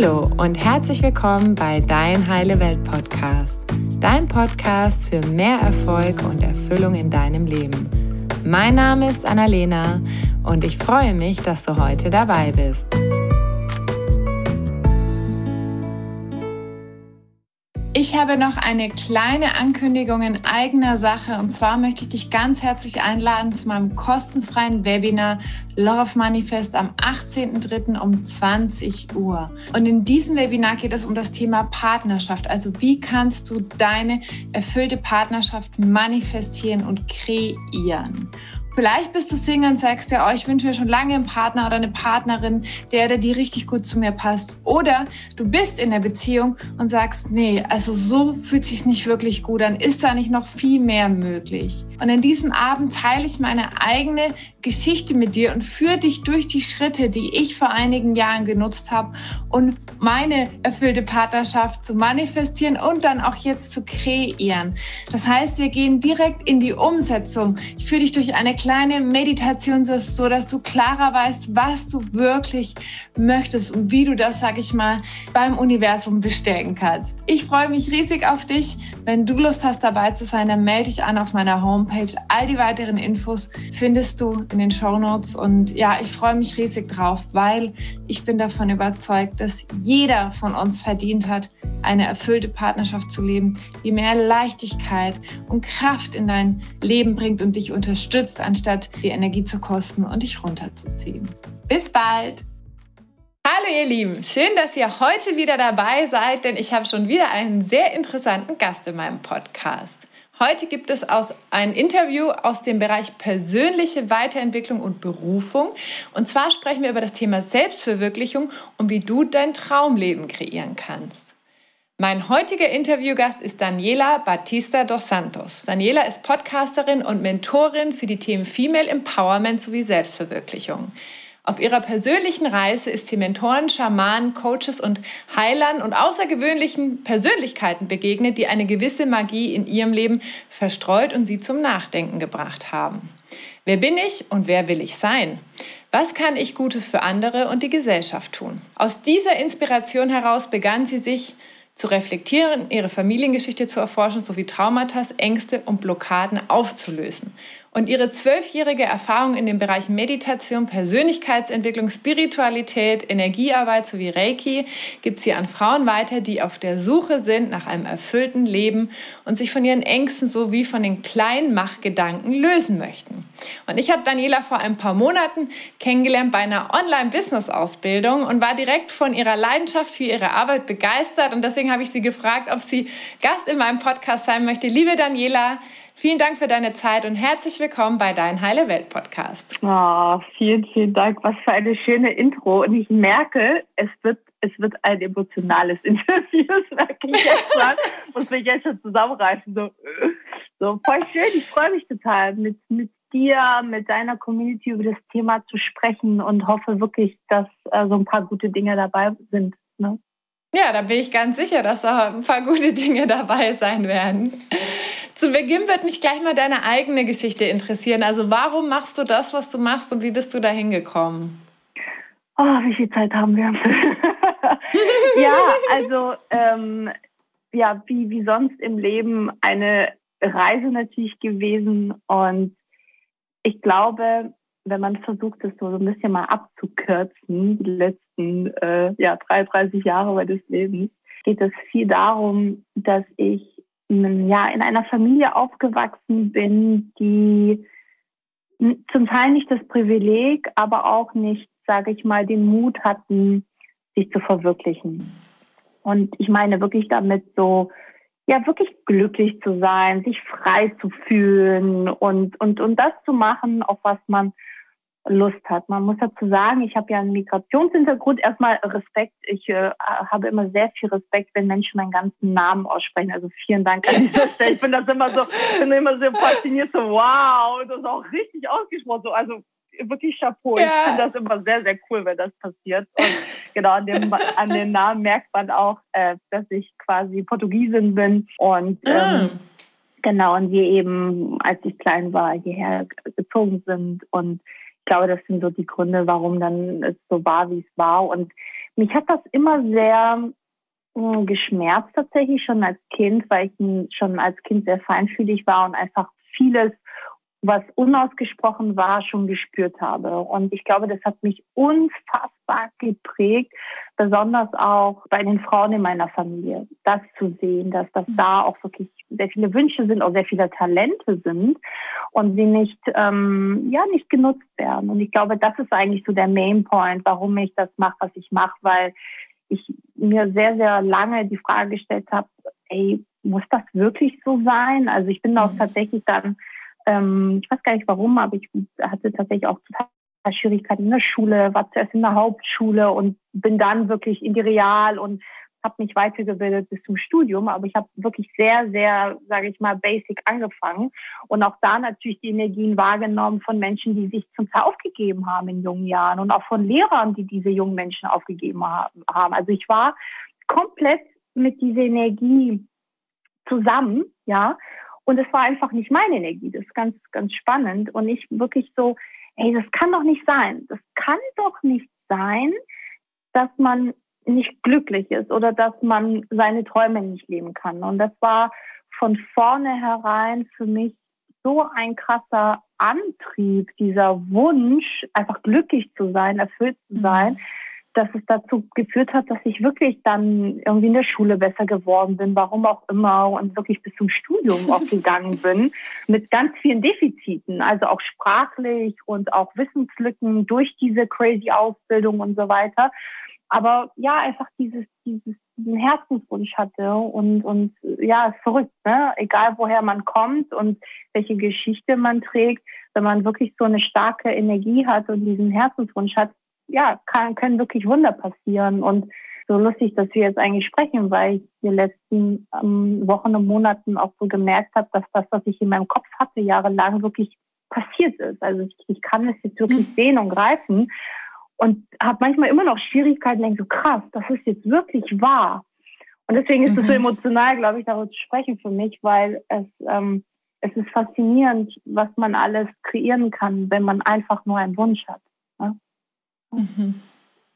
Hallo und herzlich willkommen bei Dein Heile Welt Podcast, dein Podcast für mehr Erfolg und Erfüllung in deinem Leben. Mein Name ist Annalena und ich freue mich, dass du heute dabei bist. Habe noch eine kleine Ankündigung in eigener Sache und zwar möchte ich dich ganz herzlich einladen zu meinem kostenfreien Webinar Love Manifest am 18.03. um 20 Uhr. Und in diesem Webinar geht es um das Thema Partnerschaft. Also wie kannst du deine erfüllte Partnerschaft manifestieren und kreieren? Vielleicht bist du Single und sagst ja, oh, ich wünsche mir schon lange einen Partner oder eine Partnerin, der oder die richtig gut zu mir passt. Oder du bist in der Beziehung und sagst, nee, also so fühlt sich nicht wirklich gut an. Ist da nicht noch viel mehr möglich? Und in diesem Abend teile ich meine eigene Geschichte mit dir und führe dich durch die Schritte, die ich vor einigen Jahren genutzt habe und meine erfüllte Partnerschaft zu manifestieren und dann auch jetzt zu kreieren. Das heißt, wir gehen direkt in die Umsetzung. Ich führe dich durch eine kleine Meditation, so dass du klarer weißt, was du wirklich möchtest und wie du das, sag ich mal, beim Universum bestärken kannst. Ich freue mich riesig auf dich. Wenn du Lust hast, dabei zu sein, dann melde dich an auf meiner Homepage. All die weiteren Infos findest du in den Show Notes. Und ja, ich freue mich riesig drauf, weil ich bin davon überzeugt, dass jeder von uns verdient hat, eine erfüllte Partnerschaft zu leben, die mehr Leichtigkeit und Kraft in dein Leben bringt und dich unterstützt, anstatt die Energie zu kosten und dich runterzuziehen. Bis bald! Hallo ihr Lieben, schön, dass ihr heute wieder dabei seid, denn ich habe schon wieder einen sehr interessanten Gast in meinem Podcast. Heute gibt es aus ein Interview aus dem Bereich persönliche Weiterentwicklung und Berufung. Und zwar sprechen wir über das Thema Selbstverwirklichung und wie du dein Traumleben kreieren kannst. Mein heutiger Interviewgast ist Daniela Batista dos Santos. Daniela ist Podcasterin und Mentorin für die Themen Female Empowerment sowie Selbstverwirklichung. Auf ihrer persönlichen Reise ist sie Mentoren, Schamanen, Coaches und Heilern und außergewöhnlichen Persönlichkeiten begegnet, die eine gewisse Magie in ihrem Leben verstreut und sie zum Nachdenken gebracht haben. Wer bin ich und wer will ich sein? Was kann ich Gutes für andere und die Gesellschaft tun? Aus dieser Inspiration heraus begann sie sich zu reflektieren, ihre Familiengeschichte zu erforschen sowie Traumata, Ängste und Blockaden aufzulösen. Und ihre zwölfjährige Erfahrung in dem Bereich Meditation, Persönlichkeitsentwicklung, Spiritualität, Energiearbeit sowie Reiki gibt sie an Frauen weiter, die auf der Suche sind nach einem erfüllten Leben und sich von ihren Ängsten sowie von den kleinen Machtgedanken lösen möchten. Und ich habe Daniela vor ein paar Monaten kennengelernt bei einer Online-Business-Ausbildung und war direkt von ihrer Leidenschaft für ihre Arbeit begeistert. Und deswegen habe ich sie gefragt, ob sie Gast in meinem Podcast sein möchte. Liebe Daniela, Vielen Dank für deine Zeit und herzlich willkommen bei Dein Heile Welt Podcast. Oh, vielen, vielen Dank. Was für eine schöne Intro. Und ich merke, es wird, es wird ein emotionales Interview. Das merke ich jetzt schon. Muss mich jetzt schon zusammenreißen. So, so voll schön. Ich freue mich total, mit, mit dir, mit deiner Community über das Thema zu sprechen und hoffe wirklich, dass äh, so ein paar gute Dinge dabei sind. Ne? Ja, da bin ich ganz sicher, dass da ein paar gute Dinge dabei sein werden. Zu Beginn wird mich gleich mal deine eigene Geschichte interessieren. Also warum machst du das, was du machst und wie bist du da hingekommen? Oh, wie viel Zeit haben wir? ja, also ähm, ja, wie, wie sonst im Leben eine Reise natürlich gewesen. Und ich glaube, wenn man versucht, es so ein bisschen mal abzukürzen, die letzten äh, ja, 33 Jahre meines Lebens, geht es viel darum, dass ich ja, in einer Familie aufgewachsen bin, die zum Teil nicht das Privileg, aber auch nicht, sage ich mal, den Mut hatten, sich zu verwirklichen. Und ich meine wirklich damit so, ja, wirklich glücklich zu sein, sich frei zu fühlen und, und, und das zu machen, auf was man Lust hat. Man muss dazu sagen, ich habe ja einen Migrationshintergrund. Erstmal Respekt. Ich äh, habe immer sehr viel Respekt, wenn Menschen meinen ganzen Namen aussprechen. Also vielen Dank an dieser Stelle. Ich bin das immer so, bin immer so fasziniert, so wow, das ist auch richtig ausgesprochen. So, also wirklich Chapeau. Ja. Ich finde das immer sehr, sehr cool, wenn das passiert. Und genau an dem, an den Namen merkt man auch, äh, dass ich quasi Portugiesin bin und ah. ähm, Genau, und wir eben, als ich klein war, hierher gezogen sind und glaube, das sind so die Gründe, warum dann es so war, wie es war. Und mich hat das immer sehr mh, geschmerzt tatsächlich schon als Kind, weil ich schon als Kind sehr feinfühlig war und einfach vieles was unausgesprochen war, schon gespürt habe. Und ich glaube, das hat mich unfassbar geprägt, besonders auch bei den Frauen in meiner Familie, das zu sehen, dass das da auch wirklich sehr viele Wünsche sind, auch sehr viele Talente sind und sie nicht, ähm, ja, nicht genutzt werden. Und ich glaube, das ist eigentlich so der Main Point, warum ich das mache, was ich mache, weil ich mir sehr, sehr lange die Frage gestellt habe, ey, muss das wirklich so sein? Also ich bin auch mhm. tatsächlich dann ähm, ich weiß gar nicht warum, aber ich hatte tatsächlich auch total Schwierigkeiten in der Schule, war zuerst in der Hauptschule und bin dann wirklich in die Real und habe mich weitergebildet bis zum Studium, aber ich habe wirklich sehr, sehr, sage ich mal, basic angefangen und auch da natürlich die Energien wahrgenommen von Menschen, die sich zum Teil aufgegeben haben in jungen Jahren und auch von Lehrern, die diese jungen Menschen aufgegeben haben. Also ich war komplett mit dieser Energie zusammen, ja, und es war einfach nicht meine Energie. Das ist ganz, ganz spannend. Und ich wirklich so, ey, das kann doch nicht sein. Das kann doch nicht sein, dass man nicht glücklich ist oder dass man seine Träume nicht leben kann. Und das war von vornherein für mich so ein krasser Antrieb, dieser Wunsch, einfach glücklich zu sein, erfüllt zu sein, mhm dass es dazu geführt hat, dass ich wirklich dann irgendwie in der Schule besser geworden bin, warum auch immer, und wirklich bis zum Studium auch gegangen bin, mit ganz vielen Defiziten, also auch sprachlich und auch Wissenslücken durch diese crazy Ausbildung und so weiter. Aber ja, einfach dieses, dieses, diesen Herzenswunsch hatte und, und ja, ist verrückt, ne? Egal woher man kommt und welche Geschichte man trägt, wenn man wirklich so eine starke Energie hat und diesen Herzenswunsch hat, ja, kann, können wirklich Wunder passieren. Und so lustig, dass wir jetzt eigentlich sprechen, weil ich die letzten ähm, Wochen und Monaten auch so gemerkt habe, dass das, was ich in meinem Kopf hatte, jahrelang wirklich passiert ist. Also ich, ich kann es jetzt wirklich mhm. sehen und greifen und habe manchmal immer noch Schwierigkeiten, denke so krass, das ist jetzt wirklich wahr. Und deswegen ist es so mhm. emotional, glaube ich, darüber zu sprechen für mich, weil es, ähm, es ist faszinierend, was man alles kreieren kann, wenn man einfach nur einen Wunsch hat. Ne? Mhm.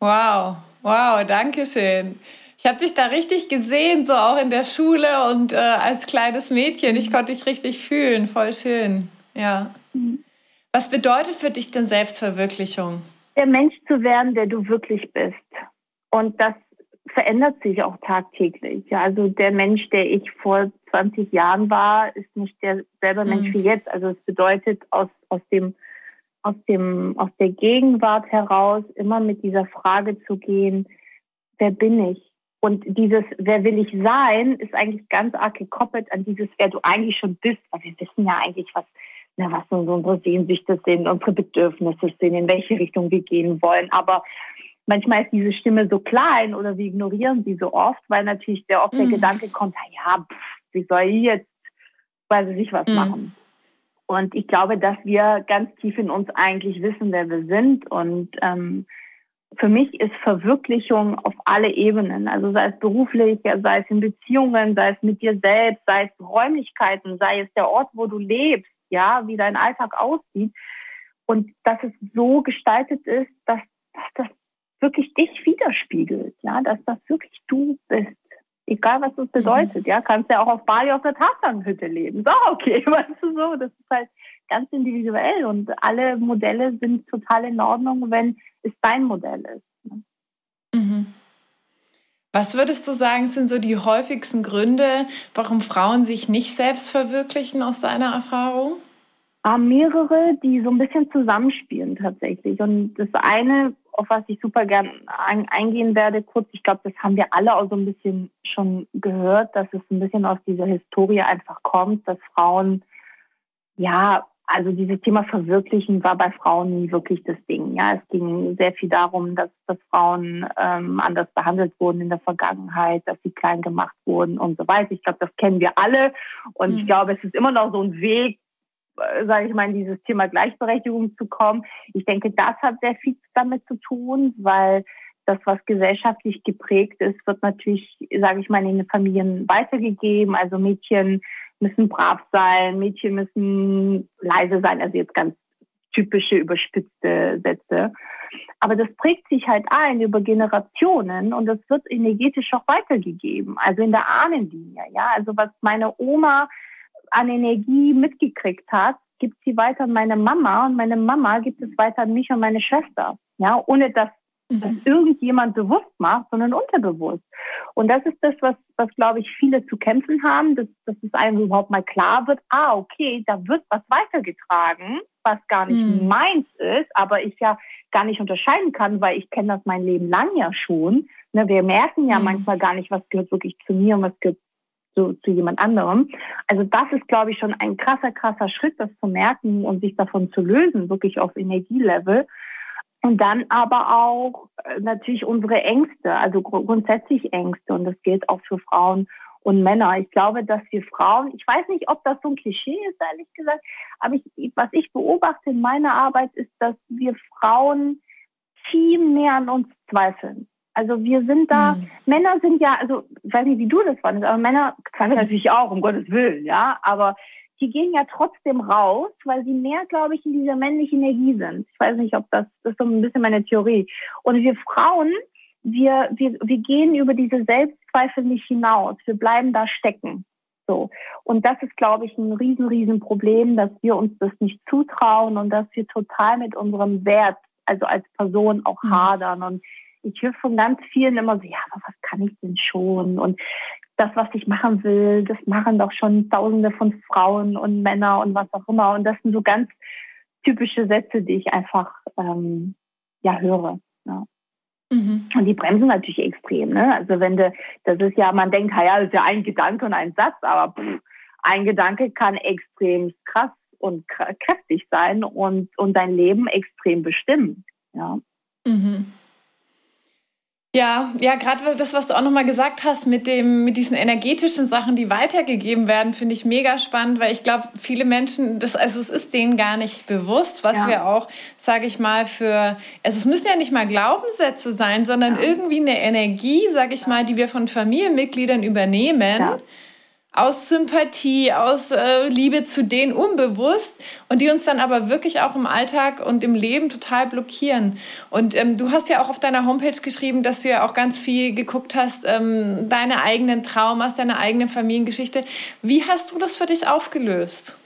Wow, wow, danke schön. Ich habe dich da richtig gesehen, so auch in der Schule und äh, als kleines Mädchen. Ich konnte dich richtig fühlen, voll schön. Ja. Mhm. Was bedeutet für dich denn Selbstverwirklichung? Der Mensch zu werden, der du wirklich bist. Und das verändert sich auch tagtäglich. Ja, also der Mensch, der ich vor 20 Jahren war, ist nicht derselbe Mensch mhm. wie jetzt. Also es bedeutet aus, aus dem aus, dem, aus der Gegenwart heraus immer mit dieser Frage zu gehen, wer bin ich? Und dieses, wer will ich sein, ist eigentlich ganz arg gekoppelt an dieses, wer du eigentlich schon bist. Weil wir wissen ja eigentlich, was, na, was unsere Sehnsüchte sind, unsere Bedürfnisse sind, in welche Richtung wir gehen wollen. Aber manchmal ist diese Stimme so klein oder wir ignorieren sie so oft, weil natürlich sehr oft mhm. der Gedanke kommt, ja, pff, wie soll ich jetzt, weiß ich nicht was mhm. machen. Und ich glaube, dass wir ganz tief in uns eigentlich wissen, wer wir sind. Und ähm, für mich ist Verwirklichung auf alle Ebenen, also sei es beruflich, sei es in Beziehungen, sei es mit dir selbst, sei es Räumlichkeiten, sei es der Ort, wo du lebst, ja, wie dein Alltag aussieht. Und dass es so gestaltet ist, dass, dass das wirklich dich widerspiegelt, ja, dass das wirklich du bist egal was das bedeutet, mhm. ja, kannst ja auch auf Bali auf der Tatanhütte leben. So, okay, weißt du so, das ist halt ganz individuell und alle Modelle sind total in Ordnung, wenn es dein Modell ist. Ne? Mhm. Was würdest du sagen, sind so die häufigsten Gründe, warum Frauen sich nicht selbst verwirklichen aus deiner Erfahrung? Ah, mehrere, die so ein bisschen zusammenspielen tatsächlich. Und das eine auf was ich super gern eingehen werde, kurz, ich glaube, das haben wir alle auch so ein bisschen schon gehört, dass es ein bisschen aus dieser Historie einfach kommt, dass Frauen, ja, also dieses Thema Verwirklichen war bei Frauen nie wirklich das Ding. Ja, es ging sehr viel darum, dass, dass Frauen ähm, anders behandelt wurden in der Vergangenheit, dass sie klein gemacht wurden und so weiter. Ich glaube, das kennen wir alle. Und mhm. ich glaube, es ist immer noch so ein Weg, äh, sage ich mal, in dieses Thema Gleichberechtigung zu kommen. Ich denke, das hat sehr viel damit zu tun, weil das, was gesellschaftlich geprägt ist, wird natürlich, sage ich mal, in den Familien weitergegeben. Also Mädchen müssen brav sein, Mädchen müssen leise sein, also jetzt ganz typische überspitzte Sätze. Aber das prägt sich halt ein über Generationen und das wird energetisch auch weitergegeben, also in der Ahnenlinie. Ja, also was meine Oma an Energie mitgekriegt hat, gibt sie weiter an meine Mama und meine Mama gibt es weiter an mich und meine Schwester. Ja, ohne dass das mhm. irgendjemand bewusst macht, sondern unterbewusst. Und das ist das, was, was glaube ich, viele zu kämpfen haben, dass, dass es einem überhaupt mal klar wird, ah, okay, da wird was weitergetragen, was gar nicht mhm. meins ist, aber ich ja gar nicht unterscheiden kann, weil ich kenne das mein Leben lang ja schon. Ne, wir merken ja mhm. manchmal gar nicht, was gehört wirklich zu mir und was gehört zu, zu jemand anderem. Also das ist, glaube ich, schon ein krasser, krasser Schritt, das zu merken und sich davon zu lösen, wirklich auf Energielevel. Und dann aber auch äh, natürlich unsere Ängste, also grundsätzlich Ängste. Und das gilt auch für Frauen und Männer. Ich glaube, dass wir Frauen, ich weiß nicht, ob das so ein Klischee ist, ehrlich gesagt, aber ich, was ich beobachte in meiner Arbeit ist, dass wir Frauen viel mehr an uns zweifeln. Also wir sind da, mhm. Männer sind ja, also ich weiß nicht, wie du das fandest, aber Männer zweifeln natürlich auch, um Gottes Willen, ja, aber die gehen ja trotzdem raus, weil sie mehr, glaube ich, in dieser männlichen Energie sind. Ich weiß nicht, ob das, das ist so ein bisschen meine Theorie. Und wir Frauen, wir, wir, wir gehen über diese Selbstzweifel nicht hinaus. Wir bleiben da stecken. So. Und das ist, glaube ich, ein riesen, riesen Problem, dass wir uns das nicht zutrauen und dass wir total mit unserem Wert, also als Person auch mhm. hadern. Und ich höre von ganz vielen immer so, ja, aber was kann ich denn schon? Und das, was ich machen will, das machen doch schon Tausende von Frauen und Männer und was auch immer. Und das sind so ganz typische Sätze, die ich einfach ähm, ja höre. Ja. Mhm. Und die bremsen natürlich extrem. Ne? Also wenn du, das ist ja, man denkt, ja, das ist ja ein Gedanke und ein Satz, aber pff, ein Gedanke kann extrem krass und kräftig sein und, und dein Leben extrem bestimmen. Ja. Mhm. Ja, ja, gerade das, was du auch nochmal gesagt hast mit dem, mit diesen energetischen Sachen, die weitergegeben werden, finde ich mega spannend, weil ich glaube, viele Menschen, das, also es ist denen gar nicht bewusst, was ja. wir auch, sage ich mal, für, also es müssen ja nicht mal Glaubenssätze sein, sondern ja. irgendwie eine Energie, sage ich mal, die wir von Familienmitgliedern übernehmen. Ja aus Sympathie, aus äh, Liebe zu denen unbewusst und die uns dann aber wirklich auch im Alltag und im Leben total blockieren. Und ähm, du hast ja auch auf deiner Homepage geschrieben, dass du ja auch ganz viel geguckt hast, ähm, deine eigenen Traumas, deine eigene Familiengeschichte. Wie hast du das für dich aufgelöst?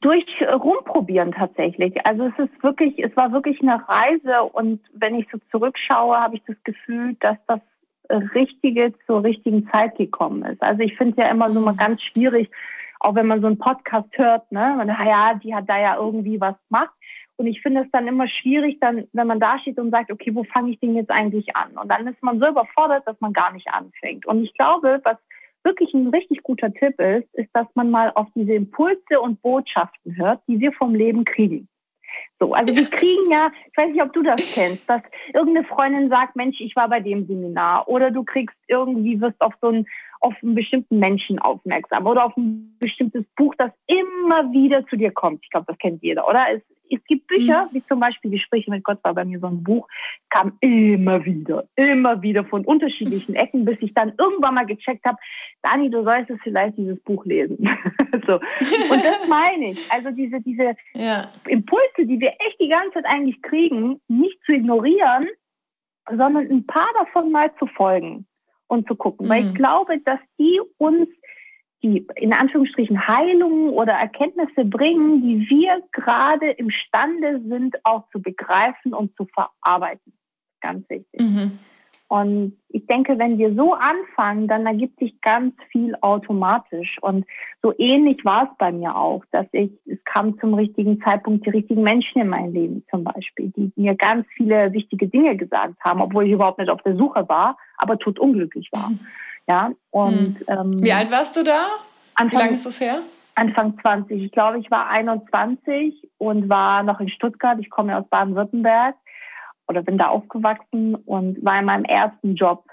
Durch Rumprobieren tatsächlich. Also es ist wirklich, es war wirklich eine Reise und wenn ich so zurückschaue, habe ich das Gefühl, dass das Richtige zur richtigen Zeit gekommen ist. Also ich finde es ja immer so mal ganz schwierig, auch wenn man so einen Podcast hört, ne, man, ja, die hat da ja irgendwie was gemacht. Und ich finde es dann immer schwierig, dann, wenn man da steht und sagt, okay, wo fange ich denn jetzt eigentlich an? Und dann ist man so überfordert, dass man gar nicht anfängt. Und ich glaube, was wirklich ein richtig guter Tipp ist, ist, dass man mal auf diese Impulse und Botschaften hört, die wir vom Leben kriegen. So, also wir kriegen ja, ich weiß nicht, ob du das kennst, dass irgendeine Freundin sagt, Mensch, ich war bei dem Seminar oder du kriegst irgendwie, wirst auf so einen, auf einen bestimmten Menschen aufmerksam oder auf ein bestimmtes Buch, das immer wieder zu dir kommt. Ich glaube, das kennt jeder, oder? Es es gibt Bücher, mhm. wie zum Beispiel Gespräche mit Gott war bei mir so ein Buch, kam immer wieder, immer wieder von unterschiedlichen Ecken, bis ich dann irgendwann mal gecheckt habe, Dani, du solltest vielleicht dieses Buch lesen. so. Und das meine ich. Also diese, diese ja. Impulse, die wir echt die ganze Zeit eigentlich kriegen, nicht zu ignorieren, sondern ein paar davon mal zu folgen und zu gucken. Mhm. Weil ich mhm. glaube, dass die uns die in Anführungsstrichen Heilungen oder Erkenntnisse bringen, die wir gerade imstande sind, auch zu begreifen und zu verarbeiten. Ganz wichtig. Mhm. Und ich denke, wenn wir so anfangen, dann ergibt sich ganz viel automatisch. Und so ähnlich war es bei mir auch, dass ich, es kam zum richtigen Zeitpunkt die richtigen Menschen in mein Leben zum Beispiel, die mir ganz viele wichtige Dinge gesagt haben, obwohl ich überhaupt nicht auf der Suche war, aber tot unglücklich war. Mhm. Ja, und. Hm. Ähm, Wie alt warst du da? Anfang, Wie lange ist das her? Anfang 20. Ich glaube, ich war 21 und war noch in Stuttgart. Ich komme aus Baden-Württemberg oder bin da aufgewachsen und war in meinem ersten Job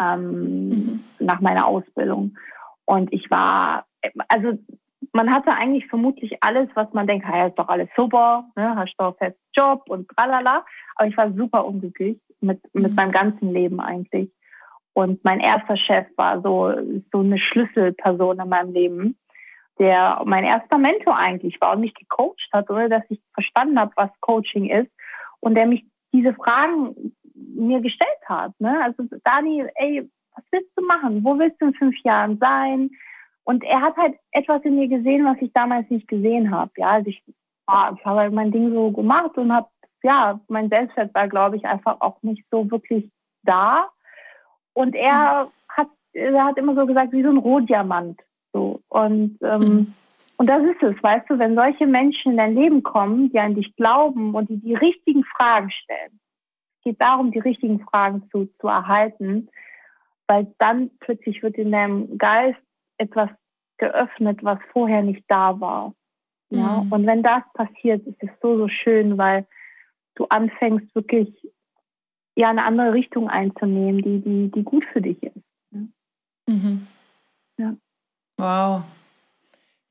ähm, mhm. nach meiner Ausbildung. Und ich war, also man hatte eigentlich vermutlich alles, was man denkt, ja, ist doch alles super, ne? hast einen festen Job und tralala. Aber ich war super unglücklich mit, mit mhm. meinem ganzen Leben eigentlich. Und mein erster Chef war so, so eine Schlüsselperson in meinem Leben. der mein erster Mentor eigentlich war und mich gecoacht hat, oder dass ich verstanden habe, was Coaching ist und der mich diese Fragen mir gestellt hat. Ne? Also Dani, ey, was willst du machen? Wo willst du in fünf Jahren sein? Und er hat halt etwas in mir gesehen, was ich damals nicht gesehen habe. Ja, also ich, ah, ich habe halt mein Ding so gemacht und habe, ja, mein Selbstwert war, glaube ich, einfach auch nicht so wirklich da. Und er hat, er hat immer so gesagt, wie so ein Rohdiamant. So. Und, ähm, mhm. und das ist es, weißt du, wenn solche Menschen in dein Leben kommen, die an dich glauben und die die richtigen Fragen stellen. Es geht darum, die richtigen Fragen zu, zu erhalten, weil dann plötzlich wird in deinem Geist etwas geöffnet, was vorher nicht da war. Ja? Mhm. Und wenn das passiert, ist es so, so schön, weil du anfängst wirklich ja eine andere Richtung einzunehmen, die, die, die gut für dich ist. Mhm. Ja. Wow.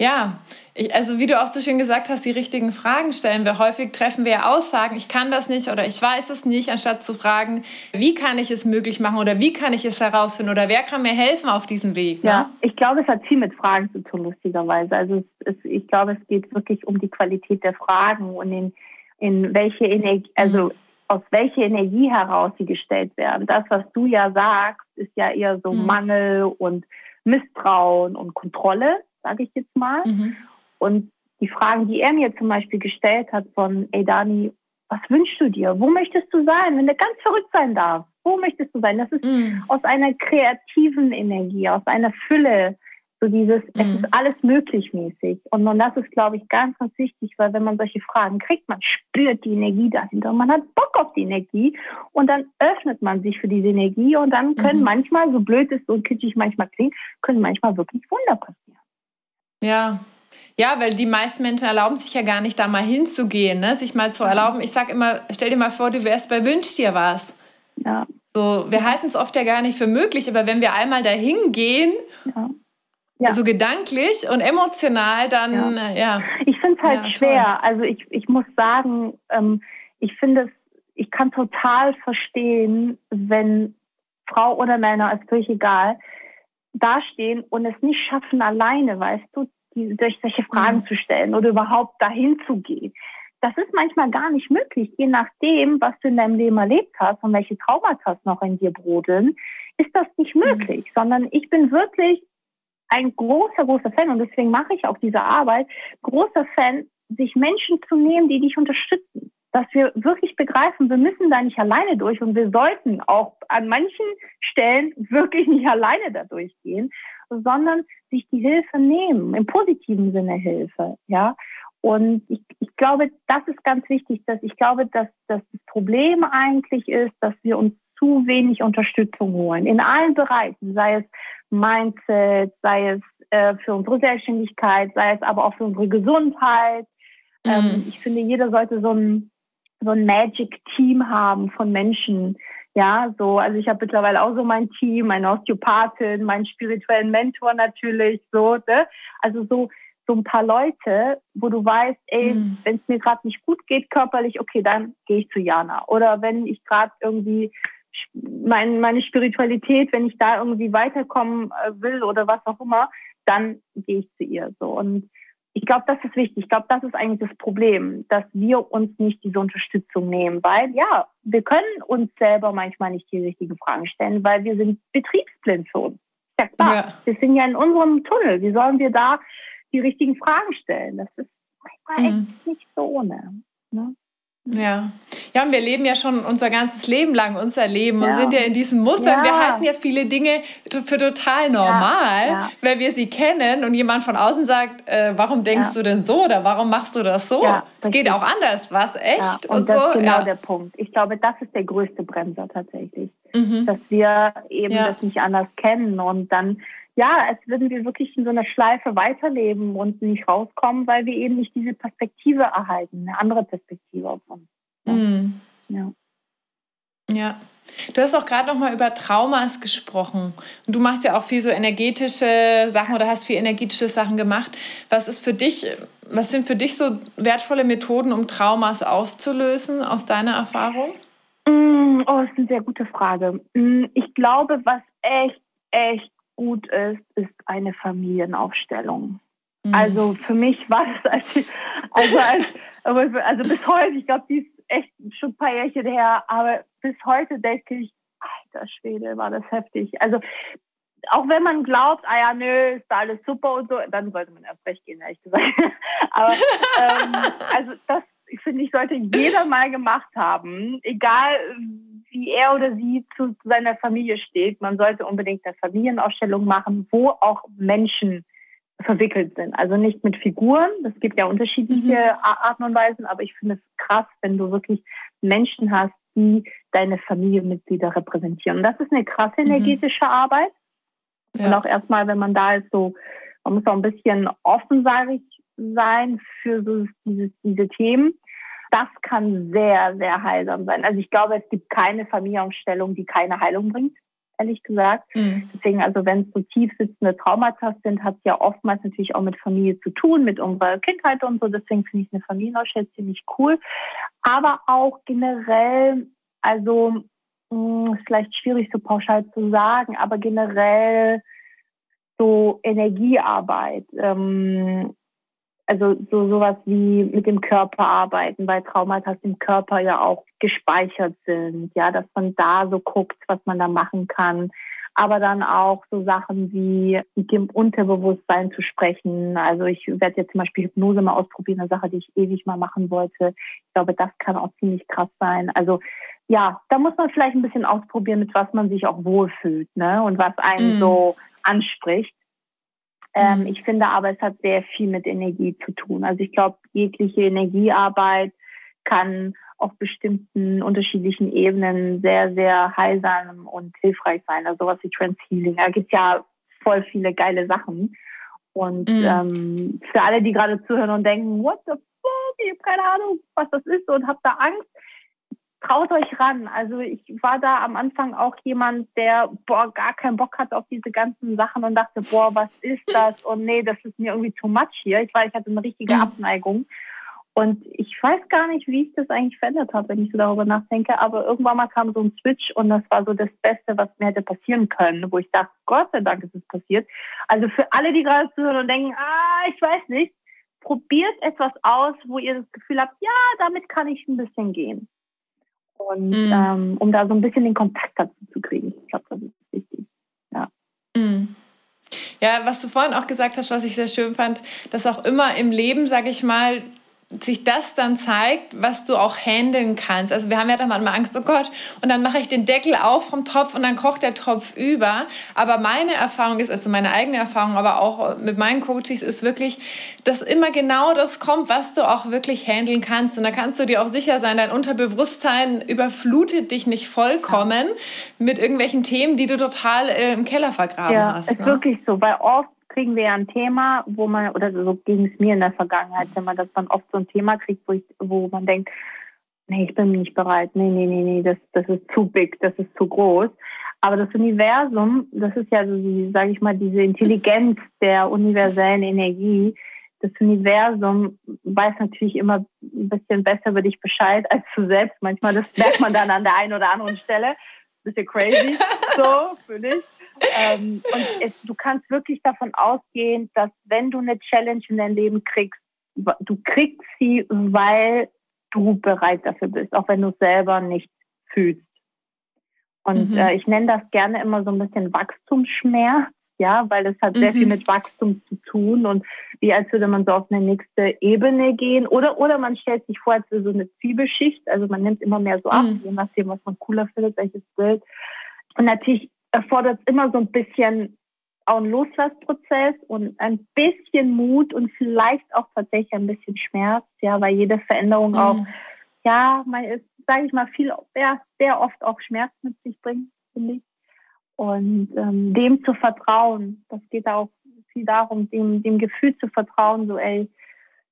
Ja, ich, also wie du auch so schön gesagt hast, die richtigen Fragen stellen wir. Häufig treffen wir Aussagen, ich kann das nicht oder ich weiß es nicht, anstatt zu fragen, wie kann ich es möglich machen oder wie kann ich es herausfinden oder wer kann mir helfen auf diesem Weg. Ne? Ja, ich glaube, es hat viel mit Fragen zu tun, lustigerweise. Also es, es, ich glaube, es geht wirklich um die Qualität der Fragen und in, in welche Energie, also mhm. Aus welcher Energie heraus sie gestellt werden. Das, was du ja sagst, ist ja eher so mhm. Mangel und Misstrauen und Kontrolle, sage ich jetzt mal. Mhm. Und die Fragen, die er mir zum Beispiel gestellt hat von, ey Dani, was wünschst du dir? Wo möchtest du sein, wenn du ganz verrückt sein darfst? Wo möchtest du sein? Das ist mhm. aus einer kreativen Energie, aus einer Fülle, so dieses, mhm. es ist alles möglich mäßig. Und, und das ist, glaube ich, ganz, ganz wichtig, weil wenn man solche Fragen kriegt, man spürt die Energie dahinter und man hat Bock auf die Energie und dann öffnet man sich für diese Energie und dann können mhm. manchmal, so blöd es so kitschig manchmal klingt, können manchmal wirklich Wunder passieren. Ja, ja, weil die meisten Menschen erlauben sich ja gar nicht, da mal hinzugehen, ne? sich mal zu erlauben. Ich sage immer, stell dir mal vor, du wärst bei Wünsch dir was. Ja. So, wir halten es oft ja gar nicht für möglich, aber wenn wir einmal dahin gehen, ja ja. so gedanklich und emotional dann, ja. Äh, ja. Ich finde es halt ja, schwer. Toll. Also ich, ich muss sagen, ähm, ich finde es, ich kann total verstehen, wenn Frau oder Männer, ist völlig egal, dastehen und es nicht schaffen, alleine, weißt du, die, durch solche Fragen mhm. zu stellen oder überhaupt dahin zu gehen. Das ist manchmal gar nicht möglich, je nachdem, was du in deinem Leben erlebt hast und welche Traumata noch in dir brodeln, ist das nicht mhm. möglich, mhm. sondern ich bin wirklich ein großer, großer Fan und deswegen mache ich auch diese Arbeit, großer Fan, sich Menschen zu nehmen, die dich unterstützen. Dass wir wirklich begreifen, wir müssen da nicht alleine durch und wir sollten auch an manchen Stellen wirklich nicht alleine da durchgehen, sondern sich die Hilfe nehmen, im positiven Sinne Hilfe, ja. Und ich, ich glaube, das ist ganz wichtig, dass ich glaube, dass, dass das Problem eigentlich ist, dass wir uns zu wenig Unterstützung holen. In allen Bereichen, sei es Mindset, sei es äh, für unsere Selbstständigkeit, sei es aber auch für unsere Gesundheit. Mhm. Ähm, ich finde, jeder sollte so ein, so ein Magic-Team haben von Menschen. Ja, so, also ich habe mittlerweile auch so mein Team, meine Osteopathin, meinen spirituellen Mentor natürlich, so, ne? Also so, so ein paar Leute, wo du weißt, ey, mhm. wenn es mir gerade nicht gut geht körperlich, okay, dann gehe ich zu Jana. Oder wenn ich gerade irgendwie mein, meine Spiritualität, wenn ich da irgendwie weiterkommen äh, will oder was auch immer, dann gehe ich zu ihr so. Und ich glaube, das ist wichtig. Ich glaube, das ist eigentlich das Problem, dass wir uns nicht diese Unterstützung nehmen, weil ja, wir können uns selber manchmal nicht die richtigen Fragen stellen, weil wir sind betriebsblind für uns. Ja klar, ja. wir sind ja in unserem Tunnel. Wie sollen wir da die richtigen Fragen stellen? Das ist manchmal mhm. echt nicht so ohne. Ne? Ja. Ja, und wir leben ja schon unser ganzes Leben lang unser Leben ja. und sind ja in diesen Mustern. Ja. Wir halten ja viele Dinge für total normal, ja. weil wir sie kennen und jemand von außen sagt, äh, warum denkst du denn so oder warum machst du das so? Es geht auch anders, was echt und, und das so. ist genau der Punkt. Ich glaube, das ist der größte Bremser tatsächlich, mhm. dass wir eben das nicht anders kennen und dann ja, als würden wir wirklich in so einer Schleife weiterleben und nicht rauskommen, weil wir eben nicht diese Perspektive erhalten, eine andere Perspektive auf uns. Ja. Mm. ja. ja. Du hast auch gerade noch mal über Traumas gesprochen. Und du machst ja auch viel so energetische Sachen oder hast viel energetische Sachen gemacht. Was ist für dich, was sind für dich so wertvolle Methoden, um Traumas aufzulösen aus deiner Erfahrung? Mm, oh, das ist eine sehr gute Frage. Mm, ich glaube, was echt, echt gut ist, ist eine Familienaufstellung. Mhm. Also für mich war das als, also als, also bis heute, ich glaube, die ist echt schon ein paar Jährchen her, aber bis heute denke ich, alter Schwede, war das heftig. Also auch wenn man glaubt, ah ja, nö, ist da alles super und so, dann sollte man erst recht gehen, ehrlich gesagt. aber ähm, also das finde ich, sollte jeder mal gemacht haben, egal wie er oder sie zu seiner Familie steht. Man sollte unbedingt eine Familienausstellung machen, wo auch Menschen verwickelt sind. Also nicht mit Figuren. Es gibt ja unterschiedliche mhm. Arten und Weisen, aber ich finde es krass, wenn du wirklich Menschen hast, die deine Familienmitglieder repräsentieren. Und das ist eine krasse mhm. energetische mhm. Arbeit. Ja. Und auch erstmal, wenn man da ist, so, man muss auch ein bisschen offen, sage ich, sein für so diese, diese Themen. Das kann sehr, sehr heilsam sein. Also ich glaube, es gibt keine Familienausstellung, die keine Heilung bringt ehrlich gesagt. Mhm. Deswegen, also wenn es so tief sitzende Traumata sind, hat es ja oftmals natürlich auch mit Familie zu tun, mit unserer Kindheit und so. Deswegen finde ich eine Familienausstellung ziemlich cool. Aber auch generell, also mh, hm, ist vielleicht schwierig so pauschal zu sagen, aber generell so Energiearbeit. Ähm, also so sowas wie mit dem Körper arbeiten, weil Traumata im Körper ja auch gespeichert sind, ja, dass man da so guckt, was man da machen kann. Aber dann auch so Sachen wie mit dem Unterbewusstsein zu sprechen. Also ich werde jetzt zum Beispiel Hypnose mal ausprobieren, eine Sache, die ich ewig mal machen wollte. Ich glaube, das kann auch ziemlich krass sein. Also ja, da muss man vielleicht ein bisschen ausprobieren, mit was man sich auch wohlfühlt, ne? Und was einen mm. so anspricht. Ähm, mhm. ich finde aber, es hat sehr viel mit Energie zu tun. Also ich glaube, jegliche Energiearbeit kann auf bestimmten unterschiedlichen Ebenen sehr, sehr heilsam und hilfreich sein. Also sowas wie Transhealing. Da gibt ja voll viele geile Sachen. Und mhm. ähm, für alle, die gerade zuhören und denken, what the fuck, ich habe keine Ahnung, was das ist und habe da Angst, traut euch ran. Also ich war da am Anfang auch jemand, der boah, gar keinen Bock hat auf diese ganzen Sachen und dachte, boah, was ist das? Und nee, das ist mir irgendwie too much hier. Ich war, ich hatte eine richtige mhm. Abneigung. Und ich weiß gar nicht, wie ich das eigentlich verändert habe, wenn ich so darüber nachdenke. Aber irgendwann mal kam so ein Switch und das war so das Beste, was mir hätte passieren können, wo ich dachte, Gott sei Dank ist es passiert. Also für alle, die gerade zuhören und denken, ah, ich weiß nicht, probiert etwas aus, wo ihr das Gefühl habt, ja, damit kann ich ein bisschen gehen. Und mm. ähm, um da so ein bisschen den Kontakt dazu zu kriegen. Ich glaube, das ist wichtig. Ja. Mm. Ja, was du vorhin auch gesagt hast, was ich sehr schön fand, dass auch immer im Leben, sage ich mal, sich das dann zeigt, was du auch handeln kannst. Also wir haben ja dann manchmal Angst, oh Gott, und dann mache ich den Deckel auf vom Topf und dann kocht der Topf über. Aber meine Erfahrung ist, also meine eigene Erfahrung, aber auch mit meinen Coaches ist wirklich, dass immer genau das kommt, was du auch wirklich handeln kannst. Und da kannst du dir auch sicher sein, dein Unterbewusstsein überflutet dich nicht vollkommen ja. mit irgendwelchen Themen, die du total äh, im Keller vergraben ja, hast. Ja, ist ne? wirklich so, weil oft kriegen wir ja ein Thema, wo man, oder so ging es mir in der Vergangenheit, wenn man das dann oft so ein Thema kriegt, wo, ich, wo man denkt, nee, ich bin nicht bereit, nee, nee, nee, nee, das, das ist zu big, das ist zu groß. Aber das Universum, das ist ja so, sage ich mal, diese Intelligenz der universellen Energie. Das Universum weiß natürlich immer ein bisschen besser über dich Bescheid als du selbst. Manchmal, das merkt man dann an der einen oder anderen Stelle. Bisschen crazy, so, für dich. Ähm, und es, du kannst wirklich davon ausgehen, dass wenn du eine Challenge in dein Leben kriegst, du kriegst sie, weil du bereit dafür bist, auch wenn du es selber nicht fühlst. Und mhm. äh, ich nenne das gerne immer so ein bisschen Wachstumsschmerz, ja, weil es hat sehr mhm. viel mit Wachstum zu tun und wie als würde man so auf eine nächste Ebene gehen oder oder man stellt sich vor als so eine Zwiebelschicht, also man nimmt immer mehr so ab, mhm. je nachdem, was man cooler findet, welches Bild. Und natürlich erfordert immer so ein bisschen auch einen Loslassprozess und ein bisschen Mut und vielleicht auch tatsächlich ein bisschen Schmerz, ja, weil jede Veränderung mhm. auch, ja, man ist, sage ich mal, viel, ja, sehr oft auch Schmerz mit sich bringt, finde ich. Und ähm, dem zu vertrauen, das geht auch viel darum, dem, dem Gefühl zu vertrauen, so, ey,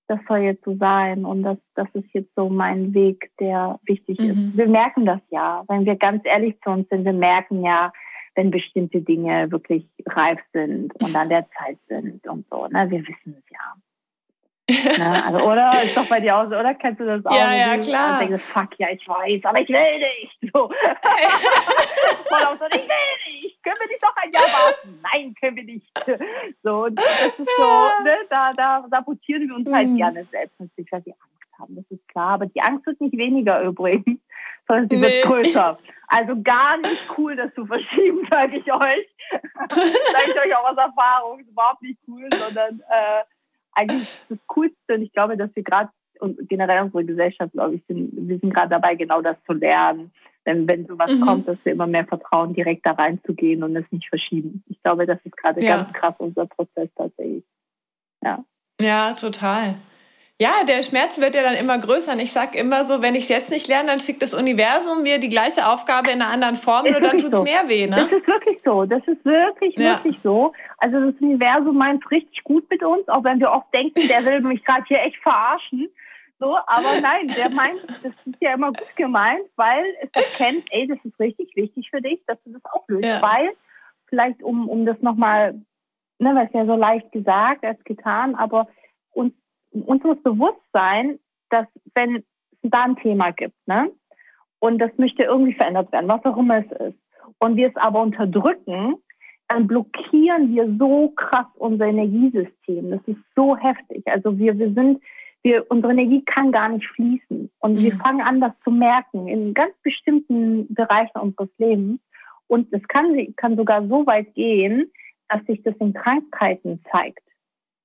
das soll jetzt so sein und das, das ist jetzt so mein Weg, der wichtig mhm. ist. Wir merken das ja, wenn wir ganz ehrlich zu uns sind, wir merken ja, wenn bestimmte Dinge wirklich reif sind und an der Zeit sind und so. Ne? Wir wissen es ja. ne? Also, oder? Ist doch bei dir auch so, oder? Kennst du das auch? Ja, ja, klar. Und denkst, fuck, ja, ich weiß, aber ich will nicht. So. Voll auf so, ich will nicht. Können wir nicht doch ein Jahr warten? Nein, kennen wir nicht. So, und das ist so, ne, da, da sabotieren wir uns halt mhm. gerne selbst natürlich, weil wir Angst haben, das ist klar. Aber die Angst wird nicht weniger übrigens, sondern sie nee. wird größer. Also gar nicht cool, das zu verschieben, sage ich euch. sage ich euch auch aus Erfahrung, ist überhaupt nicht cool, sondern äh, eigentlich das Coolste. Und ich glaube, dass wir gerade und generell unsere Gesellschaft, glaube ich, sind, wir sind gerade dabei, genau das zu lernen. Denn wenn sowas mhm. kommt, dass wir immer mehr vertrauen, direkt da reinzugehen und es nicht verschieben. Ich glaube, das ist gerade ja. ganz krass unser Prozess tatsächlich. Ja. Ja, total. Ja, der Schmerz wird ja dann immer größer. Und ich sage immer so, wenn ich es jetzt nicht lerne, dann schickt das Universum mir die gleiche Aufgabe in einer anderen Form, nur dann tut es so. mehr weh. Ne? Das ist wirklich so. Das ist wirklich, ja. wirklich so. Also das Universum meint es richtig gut mit uns, auch wenn wir oft denken, der will mich gerade hier echt verarschen. So, aber nein, der meint, das ist ja immer gut gemeint, weil es erkennt, ey, das ist richtig wichtig für dich, dass du das auflöst. Ja. Weil, vielleicht um, um das nochmal, ne, weil es ja so leicht gesagt als getan, aber uns muss bewusst sein, dass wenn es da ein Thema gibt, ne, und das möchte irgendwie verändert werden, was auch immer es ist, und wir es aber unterdrücken, dann blockieren wir so krass unser Energiesystem. Das ist so heftig. Also wir, wir sind, wir, unsere Energie kann gar nicht fließen. Und mhm. wir fangen an, das zu merken in ganz bestimmten Bereichen unseres Lebens. Und es kann, kann sogar so weit gehen, dass sich das in Krankheiten zeigt.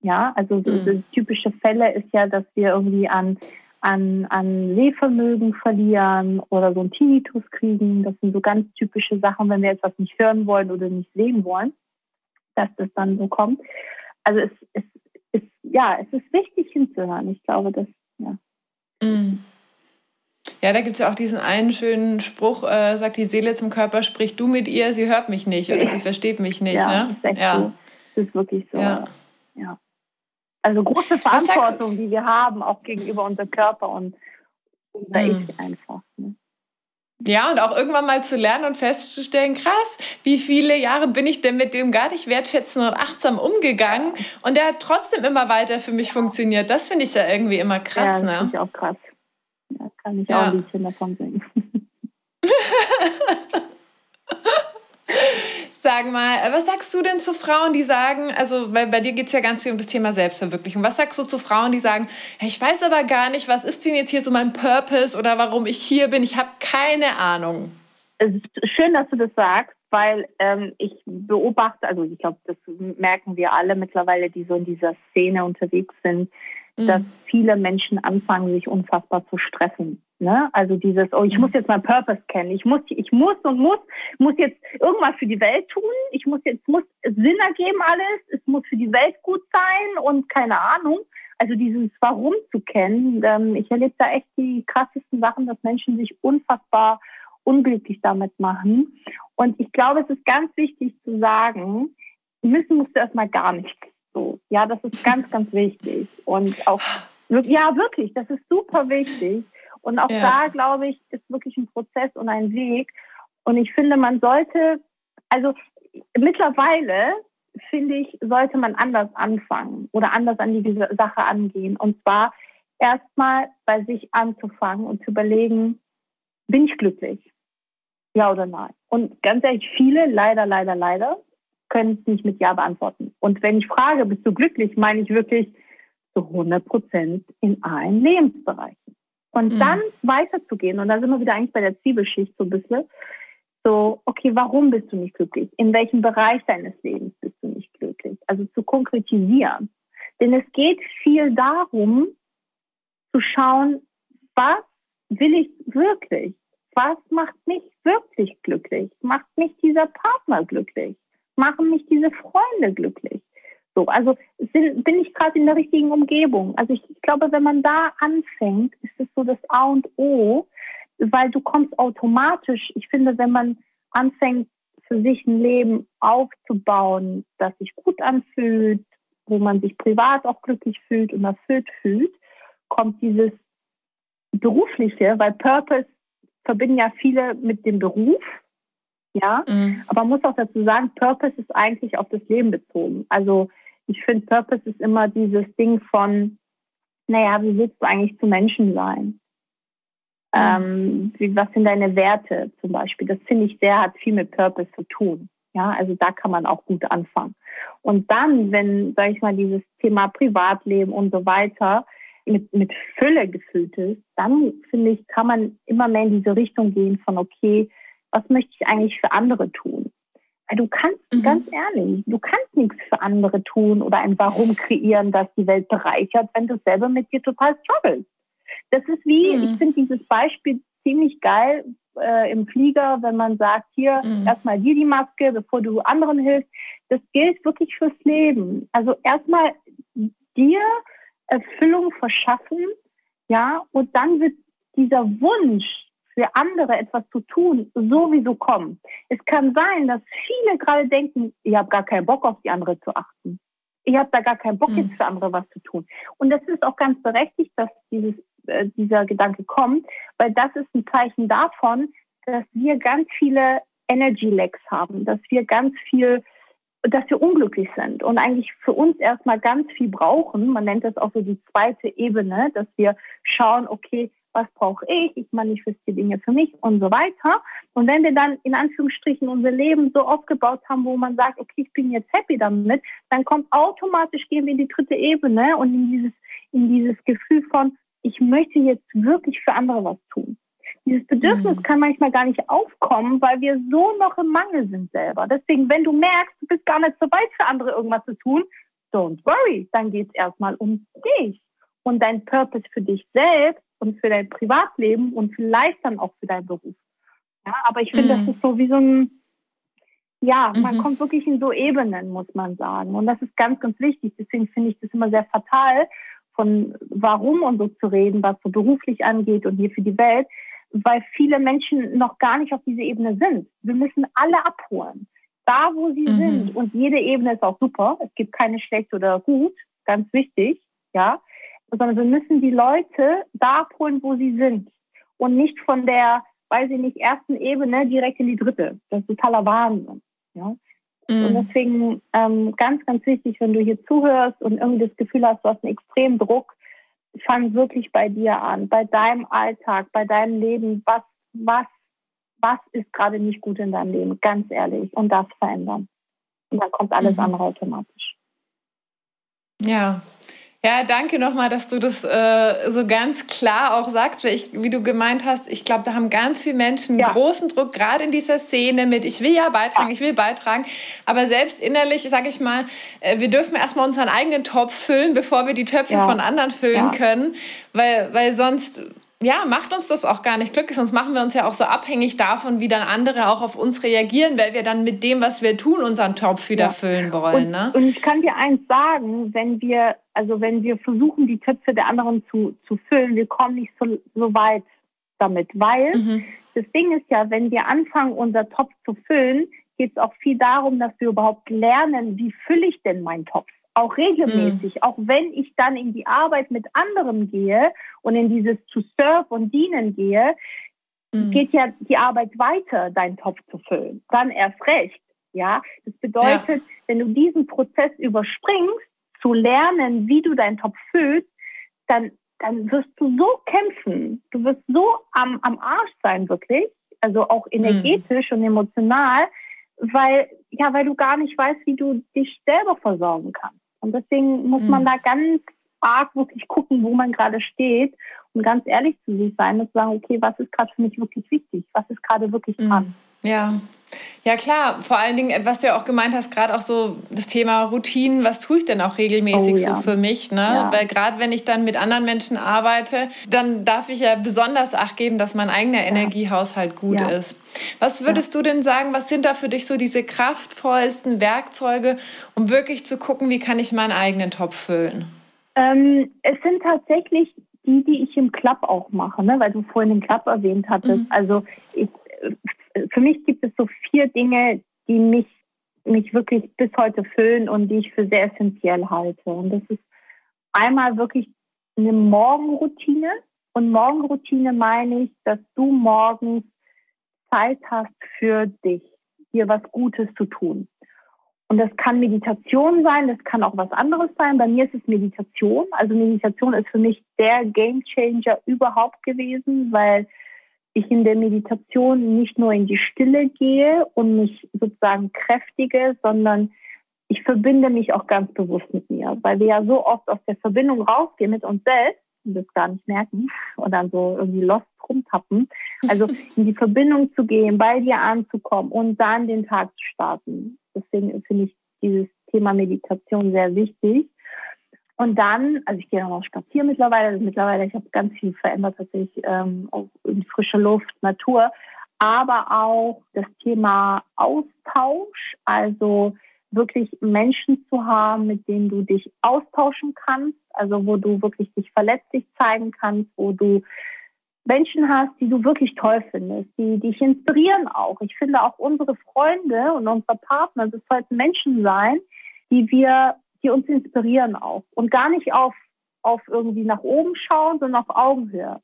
Ja, also so, mhm. typische Fälle ist ja, dass wir irgendwie an, an, an Sehvermögen verlieren oder so ein Tinnitus kriegen. Das sind so ganz typische Sachen, wenn wir etwas nicht hören wollen oder nicht sehen wollen, dass das dann so kommt. Also es, es ist, ja, es ist wichtig hinzuhören. Ich glaube, das, ja. Mhm. Ja, da gibt es ja auch diesen einen schönen Spruch, äh, sagt die Seele zum Körper, sprich du mit ihr, sie hört mich nicht oder ja. sie versteht mich nicht. Ja, ne? das ist, ja. So. das ist wirklich so. Ja. ja. Also große Verantwortung, die wir haben, auch gegenüber unserem Körper und unser mhm. Ich einfach. Ne? Ja, und auch irgendwann mal zu lernen und festzustellen, krass, wie viele Jahre bin ich denn mit dem gar nicht wertschätzend und achtsam umgegangen und der hat trotzdem immer weiter für mich funktioniert. Das finde ich ja irgendwie immer krass. Ja, das ne? finde ich auch krass. Ja, kann ich ja. auch ein Liedchen davon singen. Sag mal, äh, was sagst du denn zu Frauen, die sagen, also weil bei dir geht es ja ganz viel um das Thema Selbstverwirklichung. Was sagst du zu Frauen, die sagen, ich weiß aber gar nicht, was ist denn jetzt hier so mein Purpose oder warum ich hier bin? Ich habe keine Ahnung. Es ist schön, dass du das sagst, weil ähm, ich beobachte, also ich glaube, das merken wir alle mittlerweile, die so in dieser Szene unterwegs sind, mhm. dass viele Menschen anfangen, sich unfassbar zu stressen. Ne? Also dieses, oh, ich muss jetzt mein Purpose kennen. Ich muss, ich muss und muss, muss jetzt irgendwas für die Welt tun. Ich muss jetzt, muss Sinn ergeben alles. Es muss für die Welt gut sein und keine Ahnung. Also dieses Warum zu kennen. Ähm, ich erlebe da echt die krassesten Sachen, dass Menschen sich unfassbar unglücklich damit machen. Und ich glaube, es ist ganz wichtig zu sagen, müssen musst du erstmal gar nichts. So, ja, das ist ganz, ganz wichtig. Und auch, ja, wirklich, das ist super wichtig. Und auch ja. da, glaube ich, ist wirklich ein Prozess und ein Weg. Und ich finde, man sollte, also mittlerweile, finde ich, sollte man anders anfangen oder anders an die Sache angehen. Und zwar erstmal bei sich anzufangen und zu überlegen, bin ich glücklich? Ja oder nein? Und ganz ehrlich, viele, leider, leider, leider, können es nicht mit Ja beantworten. Und wenn ich frage, bist du glücklich, meine ich wirklich zu 100 Prozent in allen Lebensbereichen. Und mhm. dann weiterzugehen, und da sind wir wieder eigentlich bei der Zwiebelschicht so ein bisschen, so, okay, warum bist du nicht glücklich? In welchem Bereich deines Lebens bist du nicht glücklich? Also zu konkretisieren. Denn es geht viel darum, zu schauen, was will ich wirklich? Was macht mich wirklich glücklich? Macht mich dieser Partner glücklich? Machen mich diese Freunde glücklich? So, also sind, bin ich gerade in der richtigen Umgebung. Also ich, ich glaube, wenn man da anfängt, ist es so das A und O, weil du kommst automatisch. Ich finde, wenn man anfängt, für sich ein Leben aufzubauen, das sich gut anfühlt, wo man sich privat auch glücklich fühlt und erfüllt fühlt, kommt dieses berufliche, weil Purpose verbinden ja viele mit dem Beruf, ja, mhm. aber man muss auch dazu sagen, Purpose ist eigentlich auf das Leben bezogen. Also ich finde, Purpose ist immer dieses Ding von, naja, wie willst du eigentlich zu Menschen sein? Ähm, wie, was sind deine Werte zum Beispiel? Das finde ich sehr, hat viel mit Purpose zu tun. Ja, also da kann man auch gut anfangen. Und dann, wenn, sage ich mal, dieses Thema Privatleben und so weiter mit, mit Fülle gefüllt ist, dann finde ich, kann man immer mehr in diese Richtung gehen von, okay, was möchte ich eigentlich für andere tun? Du kannst, mhm. ganz ehrlich, du kannst nichts für andere tun oder ein Warum kreieren, das die Welt bereichert, wenn du selber mit dir total struggles. Das ist wie, mhm. ich finde dieses Beispiel ziemlich geil äh, im Flieger, wenn man sagt, hier, mhm. erstmal dir die Maske, bevor du anderen hilfst. Das gilt wirklich fürs Leben. Also erstmal dir Erfüllung verschaffen, ja, und dann wird dieser Wunsch, für andere etwas zu tun, sowieso kommen. Es kann sein, dass viele gerade denken, ich habe gar keinen Bock auf die andere zu achten. Ich habe da gar keinen Bock, jetzt für andere was zu tun. Und das ist auch ganz berechtigt, dass dieses, äh, dieser Gedanke kommt, weil das ist ein Zeichen davon, dass wir ganz viele Energy Lags haben, dass wir ganz viel dass wir unglücklich sind und eigentlich für uns erstmal ganz viel brauchen. Man nennt das auch so die zweite Ebene, dass wir schauen, okay, was brauche ich? Ich manifestiere Dinge für mich und so weiter. Und wenn wir dann in Anführungsstrichen unser Leben so aufgebaut haben, wo man sagt, okay, ich bin jetzt happy damit, dann kommt automatisch gehen wir in die dritte Ebene und in dieses, in dieses Gefühl von, ich möchte jetzt wirklich für andere was tun. Dieses Bedürfnis mhm. kann manchmal gar nicht aufkommen, weil wir so noch im Mangel sind selber. Deswegen, wenn du merkst, du bist gar nicht so weit für andere irgendwas zu tun, don't worry, dann geht es erstmal um dich und dein Purpose für dich selbst und für dein Privatleben und vielleicht dann auch für deinen Beruf. Ja, aber ich finde, mhm. das ist so wie so ein, ja, man mhm. kommt wirklich in so Ebenen, muss man sagen. Und das ist ganz, ganz wichtig. Deswegen finde ich das immer sehr fatal, von warum und so zu reden, was so beruflich angeht und hier für die Welt weil viele Menschen noch gar nicht auf dieser Ebene sind. Wir müssen alle abholen, da wo sie mhm. sind. Und jede Ebene ist auch super. Es gibt keine schlecht oder gut, ganz wichtig, ja. Sondern wir müssen die Leute da abholen, wo sie sind. Und nicht von der, weiß ich nicht, ersten Ebene direkt in die dritte. Das ist totaler Wahnsinn, ja. Mhm. Und deswegen ähm, ganz, ganz wichtig, wenn du hier zuhörst und irgendwie das Gefühl hast, du hast einen extremen Druck, fang wirklich bei dir an, bei deinem Alltag, bei deinem Leben. Was, was, was ist gerade nicht gut in deinem Leben? Ganz ehrlich. Und das verändern. Und dann kommt alles mhm. andere automatisch. Ja, ja, danke nochmal, dass du das äh, so ganz klar auch sagst, weil ich, wie du gemeint hast, ich glaube, da haben ganz viele Menschen ja. großen Druck, gerade in dieser Szene mit, ich will ja beitragen, ja. ich will beitragen, aber selbst innerlich, sage ich mal, äh, wir dürfen erstmal unseren eigenen Topf füllen, bevor wir die Töpfe ja. von anderen füllen können, weil, weil sonst ja, macht uns das auch gar nicht glücklich, sonst machen wir uns ja auch so abhängig davon, wie dann andere auch auf uns reagieren, weil wir dann mit dem, was wir tun, unseren Topf wieder ja. füllen wollen. Und, ne? und ich kann dir eins sagen, wenn wir, also wenn wir versuchen, die Töpfe der anderen zu, zu füllen, wir kommen nicht so, so weit damit, weil mhm. das Ding ist ja, wenn wir anfangen, unser Topf zu füllen, geht es auch viel darum, dass wir überhaupt lernen, wie fülle ich denn meinen Topf? Auch regelmäßig, mhm. auch wenn ich dann in die Arbeit mit anderen gehe und in dieses zu serve und dienen gehe, mhm. geht ja die Arbeit weiter, deinen Topf zu füllen. Dann erst recht. Ja, das bedeutet, ja. wenn du diesen Prozess überspringst, zu lernen, wie du deinen Topf füllst, dann, dann wirst du so kämpfen. Du wirst so am, am Arsch sein, wirklich. Also auch mhm. energetisch mhm. und emotional, weil, ja, weil du gar nicht weißt, wie du dich selber versorgen kannst. Und deswegen muss mhm. man da ganz arg wirklich gucken, wo man gerade steht und ganz ehrlich zu sich sein und sagen, okay, was ist gerade für mich wirklich wichtig? Was ist gerade wirklich mhm. Ja. Ja, klar. Vor allen Dingen, was du ja auch gemeint hast, gerade auch so das Thema Routinen, was tue ich denn auch regelmäßig oh, ja. so für mich? Ne? Ja. Weil gerade wenn ich dann mit anderen Menschen arbeite, dann darf ich ja besonders Acht geben, dass mein eigener ja. Energiehaushalt gut ist. Was würdest du denn sagen, was sind da für dich so diese kraftvollsten Werkzeuge, um wirklich zu gucken, wie kann ich meinen eigenen Topf füllen? Ähm, es sind tatsächlich die, die ich im Club auch mache, ne? weil du vorhin den Club erwähnt hattest. Mhm. Also ich für mich gibt es so vier Dinge, die mich, mich wirklich bis heute füllen und die ich für sehr essentiell halte. Und das ist einmal wirklich eine Morgenroutine. Und Morgenroutine meine ich, dass du morgens Zeit hast für dich, dir was Gutes zu tun. Und das kann Meditation sein, das kann auch was anderes sein. Bei mir ist es Meditation. Also Meditation ist für mich der Gamechanger überhaupt gewesen, weil ich in der Meditation nicht nur in die Stille gehe und mich sozusagen kräftige, sondern ich verbinde mich auch ganz bewusst mit mir, weil wir ja so oft aus der Verbindung rausgehen mit uns selbst und das gar nicht merken und dann so irgendwie lost rumtappen. Also in die Verbindung zu gehen, bei dir anzukommen und dann den Tag zu starten. Deswegen finde ich dieses Thema Meditation sehr wichtig. Und dann, also ich gehe auch spazieren mittlerweile. Also mittlerweile, ich habe ganz viel verändert, tatsächlich ähm, auch in frische Luft, Natur, aber auch das Thema Austausch, also wirklich Menschen zu haben, mit denen du dich austauschen kannst, also wo du wirklich dich verletzlich zeigen kannst, wo du Menschen hast, die du wirklich toll findest, die dich inspirieren auch. Ich finde auch unsere Freunde und unsere Partner, das sollten Menschen sein, die wir, die uns inspirieren auch und gar nicht auf, auf irgendwie nach oben schauen, sondern auf Augenhöhe.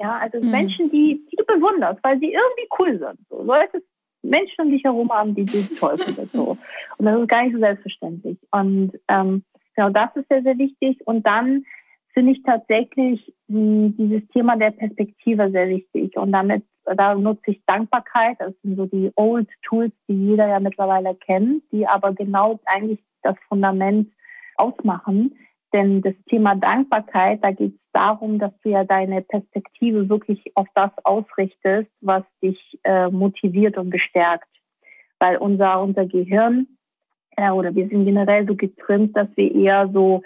Ja, also mhm. Menschen, die, die du bewunderst, weil sie irgendwie cool sind. So, solltest Menschen um dich herum haben, die du toll findest. So. Und das ist gar nicht so selbstverständlich. Und ähm, genau das ist sehr, sehr wichtig. Und dann finde ich tatsächlich mh, hm, dieses Thema der Perspektive sehr wichtig. Und damit, da nutze ich Dankbarkeit. Das sind so die Old Tools, die jeder ja mittlerweile kennt, die aber genau eigentlich das Fundament ausmachen. Denn das Thema Dankbarkeit, da geht es darum, dass du ja deine Perspektive wirklich auf das ausrichtest, was dich äh, motiviert und bestärkt. Weil unser, unser Gehirn äh, oder wir sind generell so getrimmt, dass wir eher so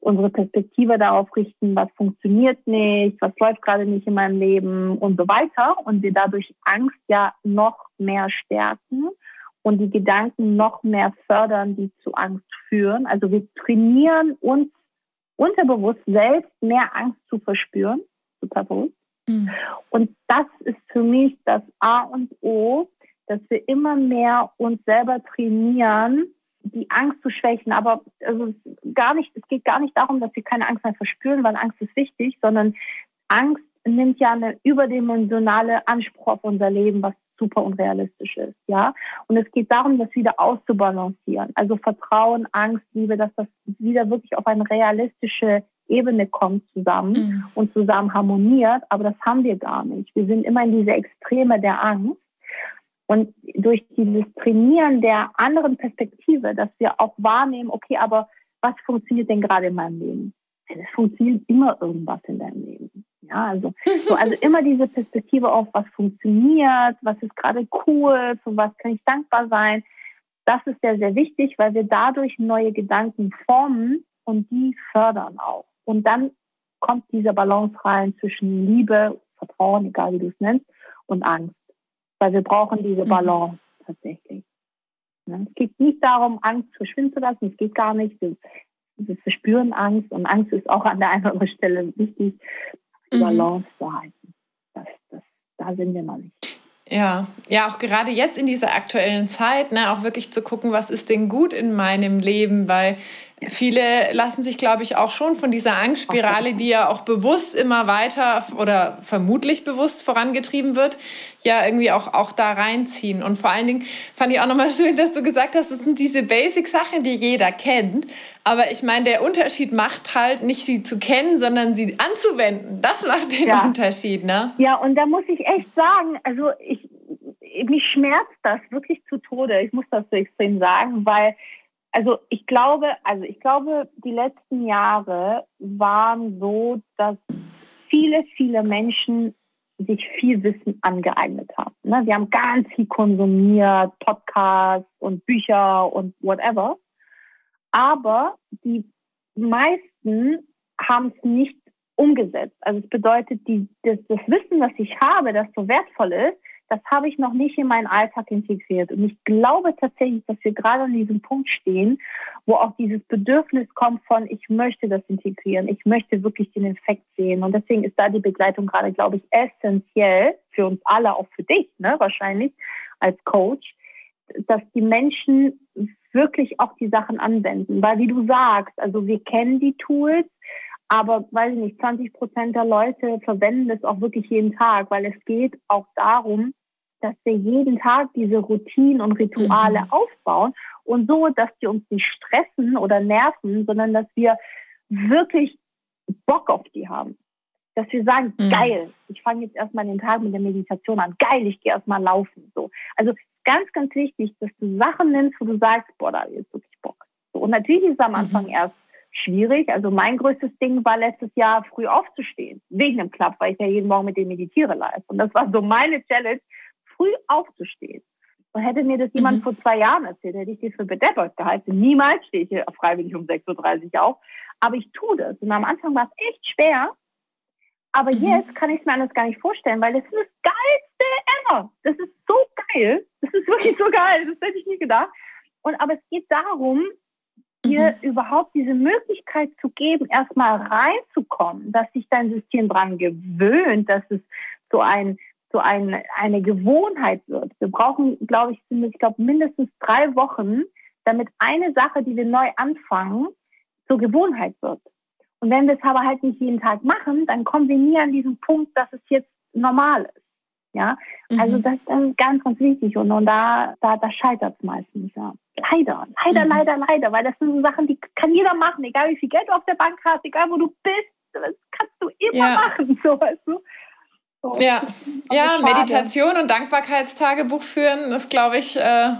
unsere Perspektive darauf richten, was funktioniert nicht, was läuft gerade nicht in meinem Leben und so weiter. Und wir dadurch Angst ja noch mehr stärken und die Gedanken noch mehr fördern, die zu Angst führen. Also wir trainieren uns unterbewusst selbst mehr Angst zu verspüren, superbewusst. Mhm. Und das ist für mich das A und O, dass wir immer mehr uns selber trainieren, die Angst zu schwächen. Aber also gar nicht, es geht gar nicht darum, dass wir keine Angst mehr verspüren, weil Angst ist wichtig, sondern Angst nimmt ja eine überdimensionale Anspruch auf unser Leben, was super unrealistisch ist, ja. Und es geht darum, das wieder auszubalancieren. Also Vertrauen, Angst, Liebe, dass das wieder wirklich auf eine realistische Ebene kommt zusammen mhm. und zusammen harmoniert. Aber das haben wir gar nicht. Wir sind immer in diese Extreme der Angst. Und durch dieses Trainieren der anderen Perspektive, dass wir auch wahrnehmen, okay, aber was funktioniert denn gerade in meinem Leben? Es funktioniert immer irgendwas in deinem Leben. Ja, also, so, also immer diese Perspektive auf, was funktioniert, was ist gerade cool, für was kann ich dankbar sein. Das ist sehr, sehr wichtig, weil wir dadurch neue Gedanken formen und die fördern auch. Und dann kommt diese Balance rein zwischen Liebe, Vertrauen, egal wie du es nennst, und Angst. Weil wir brauchen diese mhm. Balance tatsächlich. Es geht nicht darum, Angst verschwinden zu lassen. Es geht gar nicht. Wir, wir verspüren Angst und Angst ist auch an der einen oder anderen Stelle wichtig mhm. Balance zu halten. Das, das, da sind wir noch nicht. Ja, ja, auch gerade jetzt in dieser aktuellen Zeit, ne, auch wirklich zu gucken, was ist denn gut in meinem Leben, weil Viele lassen sich, glaube ich, auch schon von dieser Angstspirale, die ja auch bewusst immer weiter oder vermutlich bewusst vorangetrieben wird, ja irgendwie auch, auch da reinziehen. Und vor allen Dingen fand ich auch nochmal schön, dass du gesagt hast, das sind diese Basic-Sachen, die jeder kennt. Aber ich meine, der Unterschied macht halt nicht sie zu kennen, sondern sie anzuwenden. Das macht den ja. Unterschied, ne? Ja, und da muss ich echt sagen, also ich, mich schmerzt das wirklich zu Tode. Ich muss das so extrem sagen, weil also ich glaube, also ich glaube, die letzten Jahre waren so, dass viele, viele Menschen sich viel Wissen angeeignet haben. Ne? Wir haben ganz viel konsumiert, Podcasts und Bücher und whatever. Aber die meisten haben es nicht umgesetzt. Also es bedeutet, die, das, das Wissen, was ich habe, das so wertvoll ist, das habe ich noch nicht in meinen Alltag integriert. Und ich glaube tatsächlich, dass wir gerade an diesem Punkt stehen, wo auch dieses Bedürfnis kommt von, ich möchte das integrieren, ich möchte wirklich den Effekt sehen. Und deswegen ist da die Begleitung gerade, glaube ich, essentiell für uns alle, auch für dich, ne, wahrscheinlich als Coach, dass die Menschen wirklich auch die Sachen anwenden. Weil wie du sagst, also wir kennen die Tools, aber weiß ich nicht, 20 Prozent der Leute verwenden es auch wirklich jeden Tag, weil es geht auch darum, dass wir jeden Tag diese Routinen und Rituale mhm. aufbauen und so, dass die uns nicht stressen oder nerven, sondern dass wir wirklich Bock auf die haben. dass wir sagen, mhm. geil, ich fange jetzt erstmal den Tag mit der Meditation an, geil, ich gehe erstmal laufen. So. Also ganz, ganz wichtig, dass du Sachen nimmst, wo du sagst, boah, da ist wirklich Bock. So. Und natürlich ist es am mhm. Anfang mhm. erst schwierig. Also mein größtes Ding war letztes Jahr früh aufzustehen, wegen dem Club, weil ich ja jeden Morgen mit dem meditiere live. Und das war so meine Challenge, früh aufzustehen. Und hätte mir das jemand mhm. vor zwei Jahren erzählt, hätte ich das für bedeppert gehalten. Niemals stehe ich hier freiwillig um 6.30 Uhr auf. Aber ich tue das. Und am Anfang war es echt schwer. Aber mhm. jetzt kann ich es mir alles gar nicht vorstellen, weil das ist das Geilste ever. Das ist so geil. Das ist wirklich so geil. Das hätte ich nie gedacht. Und aber es geht darum, dir mhm. überhaupt diese Möglichkeit zu geben, erstmal reinzukommen, dass sich dein System dran gewöhnt, dass es so ein so ein, eine Gewohnheit wird. Wir brauchen, glaube ich, ich glaube mindestens drei Wochen, damit eine Sache, die wir neu anfangen, zur Gewohnheit wird. Und wenn wir es aber halt nicht jeden Tag machen, dann kommen wir nie an diesen Punkt, dass es jetzt normal ist. Ja, mhm. also das ist ganz, ganz wichtig und, und da, da, da scheitert es meistens, ja. Leider, leider, mhm. leider, leider, weil das sind so Sachen, die kann jeder machen, egal wie viel Geld du auf der Bank hast, egal wo du bist, das kannst du immer ja. machen, so weißt du. So. Ja, ja Meditation und Dankbarkeitstagebuch führen, das glaube ich, äh,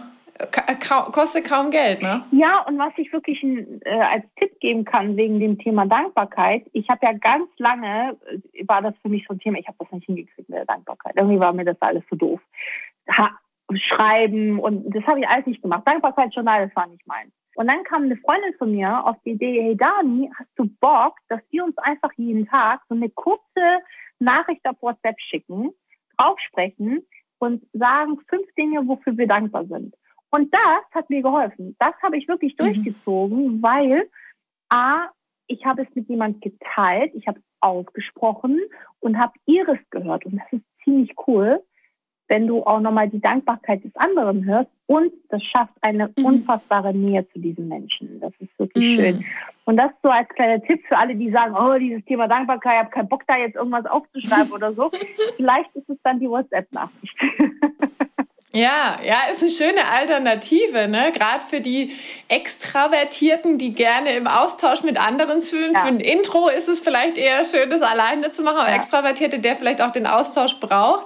kostet kaum Geld, ne? Ja, und was ich wirklich äh, als Tipp geben kann wegen dem Thema Dankbarkeit, ich habe ja ganz lange, äh, war das für mich so ein Thema, ich habe das nicht hingekriegt mit der Dankbarkeit. Irgendwie war mir das alles zu so doof. Ha, schreiben und das habe ich alles nicht gemacht. Dankbarkeitsjournal, das war nicht meins. Und dann kam eine Freundin von mir auf die Idee, hey Dani, hast du Bock, dass wir uns einfach jeden Tag so eine kurze Nachricht auf WhatsApp schicken, draufsprechen und sagen fünf Dinge, wofür wir dankbar sind. Und das hat mir geholfen. Das habe ich wirklich mhm. durchgezogen, weil A, ich habe es mit jemand geteilt, ich habe es ausgesprochen und habe ihres gehört. Und das ist ziemlich cool, wenn du auch nochmal die Dankbarkeit des anderen hörst und das schafft eine mhm. unfassbare Nähe zu diesen Menschen. Das ist wirklich mhm. schön. Und das so als kleiner Tipp für alle, die sagen, oh, dieses Thema Dankbarkeit, ich habe keinen Bock da jetzt irgendwas aufzuschreiben oder so. Vielleicht ist es dann die WhatsApp-Nachricht. Ja, ja, ist eine schöne Alternative, ne? Gerade für die Extravertierten, die gerne im Austausch mit anderen fühlen. Ja. Für ein Intro ist es vielleicht eher schön, das alleine zu machen, aber ja. Extravertierte, der vielleicht auch den Austausch braucht,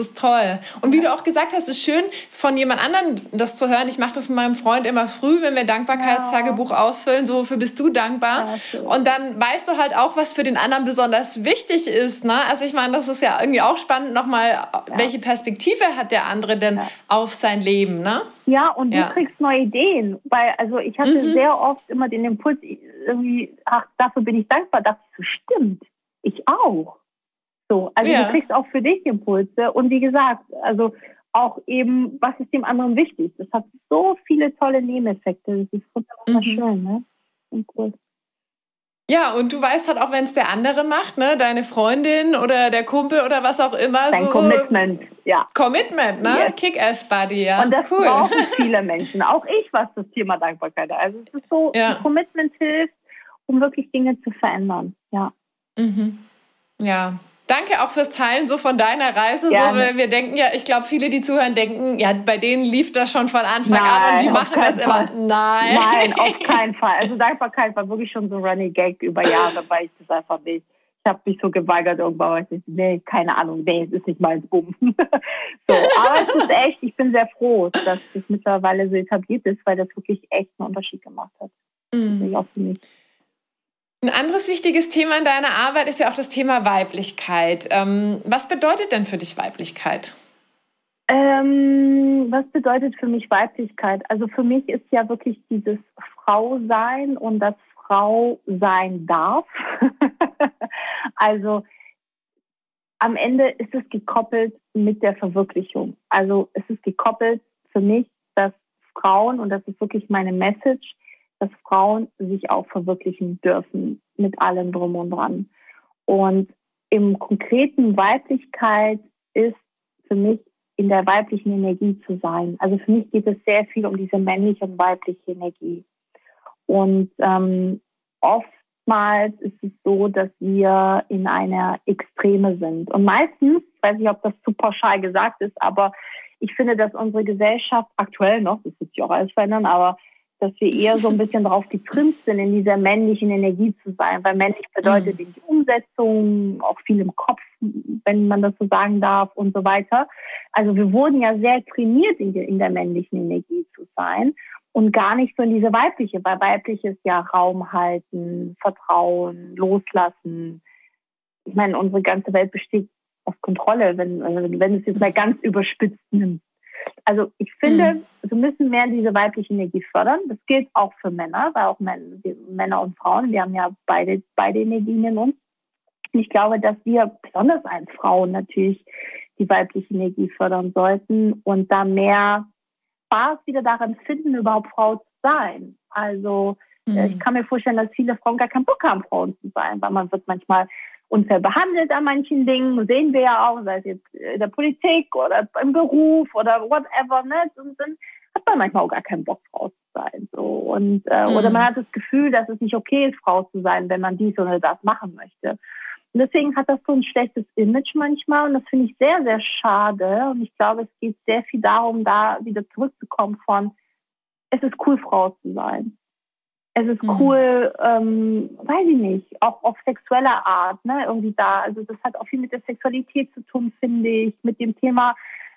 das ist toll. Und wie du auch gesagt hast, ist schön, von jemand anderem das zu hören. Ich mache das mit meinem Freund immer früh, wenn wir Dankbarkeitstagebuch ausfüllen. So, wofür bist du dankbar? Und dann weißt du halt auch, was für den anderen besonders wichtig ist. Ne? Also ich meine, das ist ja irgendwie auch spannend, nochmal, ja. welche Perspektive hat der andere denn ja. auf sein Leben? Ne? Ja, und du ja. kriegst neue Ideen. Weil, also ich hatte mhm. sehr oft immer den Impuls, irgendwie, ach, dafür bin ich dankbar. Das stimmt. Ich auch. So, also ja. du kriegst auch für dich Impulse. Und wie gesagt, also auch eben, was ist dem anderen wichtig? Das hat so viele tolle Nebeneffekte. Das ist wunderschön, mhm. ne? Und cool. Ja, und du weißt halt auch, wenn es der andere macht, ne, deine Freundin oder der Kumpel oder was auch immer. Dein so Commitment, ja. Commitment, ne? Yes. Kick-Ass-Buddy, ja. Und das cool. brauchen viele Menschen, auch ich, was das Thema Dankbarkeit Also es ist so, ja. Commitment hilft, um wirklich Dinge zu verändern, ja. Mhm. Ja, Danke auch fürs Teilen so von deiner Reise. So, wir denken ja, ich glaube, viele, die zuhören, denken, ja, bei denen lief das schon von Anfang Nein, an und die machen das Fall. immer. Nein. Nein, auf keinen Fall. Also Dankbarkeit war wirklich schon so ein Running Gag über Jahre, weil ich das einfach nicht. Ich habe mich so geweigert irgendwann, weil ich dachte, nee, keine Ahnung, nee, es ist nicht mein Bumm. so, aber es ist echt, ich bin sehr froh, dass das mittlerweile so etabliert ist, weil das wirklich echt einen Unterschied gemacht hat. Mhm. Auch für mich. Ein anderes wichtiges Thema in deiner Arbeit ist ja auch das Thema Weiblichkeit. Ähm, was bedeutet denn für dich Weiblichkeit? Ähm, was bedeutet für mich Weiblichkeit? Also für mich ist ja wirklich dieses Frau-Sein und das Frau sein darf. also am Ende ist es gekoppelt mit der Verwirklichung. Also es ist gekoppelt für mich, dass Frauen, und das ist wirklich meine Message, dass Frauen sich auch verwirklichen dürfen mit allem drum und dran. Und im konkreten Weiblichkeit ist für mich in der weiblichen Energie zu sein. Also für mich geht es sehr viel um diese männliche und weibliche Energie. Und ähm, oftmals ist es so, dass wir in einer Extreme sind. Und meistens, ich weiß nicht, ob das zu pauschal gesagt ist, aber ich finde, dass unsere Gesellschaft aktuell noch, das wird sich auch alles verändern, aber dass wir eher so ein bisschen darauf getrimmt sind, in dieser männlichen Energie zu sein, weil männlich bedeutet, mhm. ich Umsetzung, auch viel im Kopf, wenn man das so sagen darf und so weiter. Also wir wurden ja sehr trainiert, in der, in der männlichen Energie zu sein und gar nicht so in diese weibliche, weil weiblich ist ja Raum halten, Vertrauen, loslassen. Ich meine, unsere ganze Welt besteht auf Kontrolle, wenn, wenn es jetzt mal ganz überspitzt nimmt. Also ich finde, mhm. wir müssen mehr diese weibliche Energie fördern. Das gilt auch für Männer, weil auch Männer und Frauen, wir haben ja beide, beide Energien in uns. Und ich glaube, dass wir besonders als Frauen natürlich die weibliche Energie fördern sollten und da mehr Spaß wieder daran finden, überhaupt Frau zu sein. Also mhm. ich kann mir vorstellen, dass viele Frauen gar keinen Bock haben, Frauen zu sein, weil man wird manchmal unfair behandelt an manchen Dingen, sehen wir ja auch, sei es jetzt in der Politik oder im Beruf oder whatever, ne? Und dann hat man manchmal auch gar keinen Bock, Frau zu sein. So. Und, äh, mhm. Oder man hat das Gefühl, dass es nicht okay ist, Frau zu sein, wenn man dies oder das machen möchte. Und deswegen hat das so ein schlechtes Image manchmal und das finde ich sehr, sehr schade. Und ich glaube, es geht sehr viel darum, da wieder zurückzukommen von, es ist cool, Frau zu sein. Es ist mhm. cool, ähm, weiß ich nicht, auch auf sexueller Art, ne, irgendwie da. Also das hat auch viel mit der Sexualität zu tun, finde ich, mit dem Thema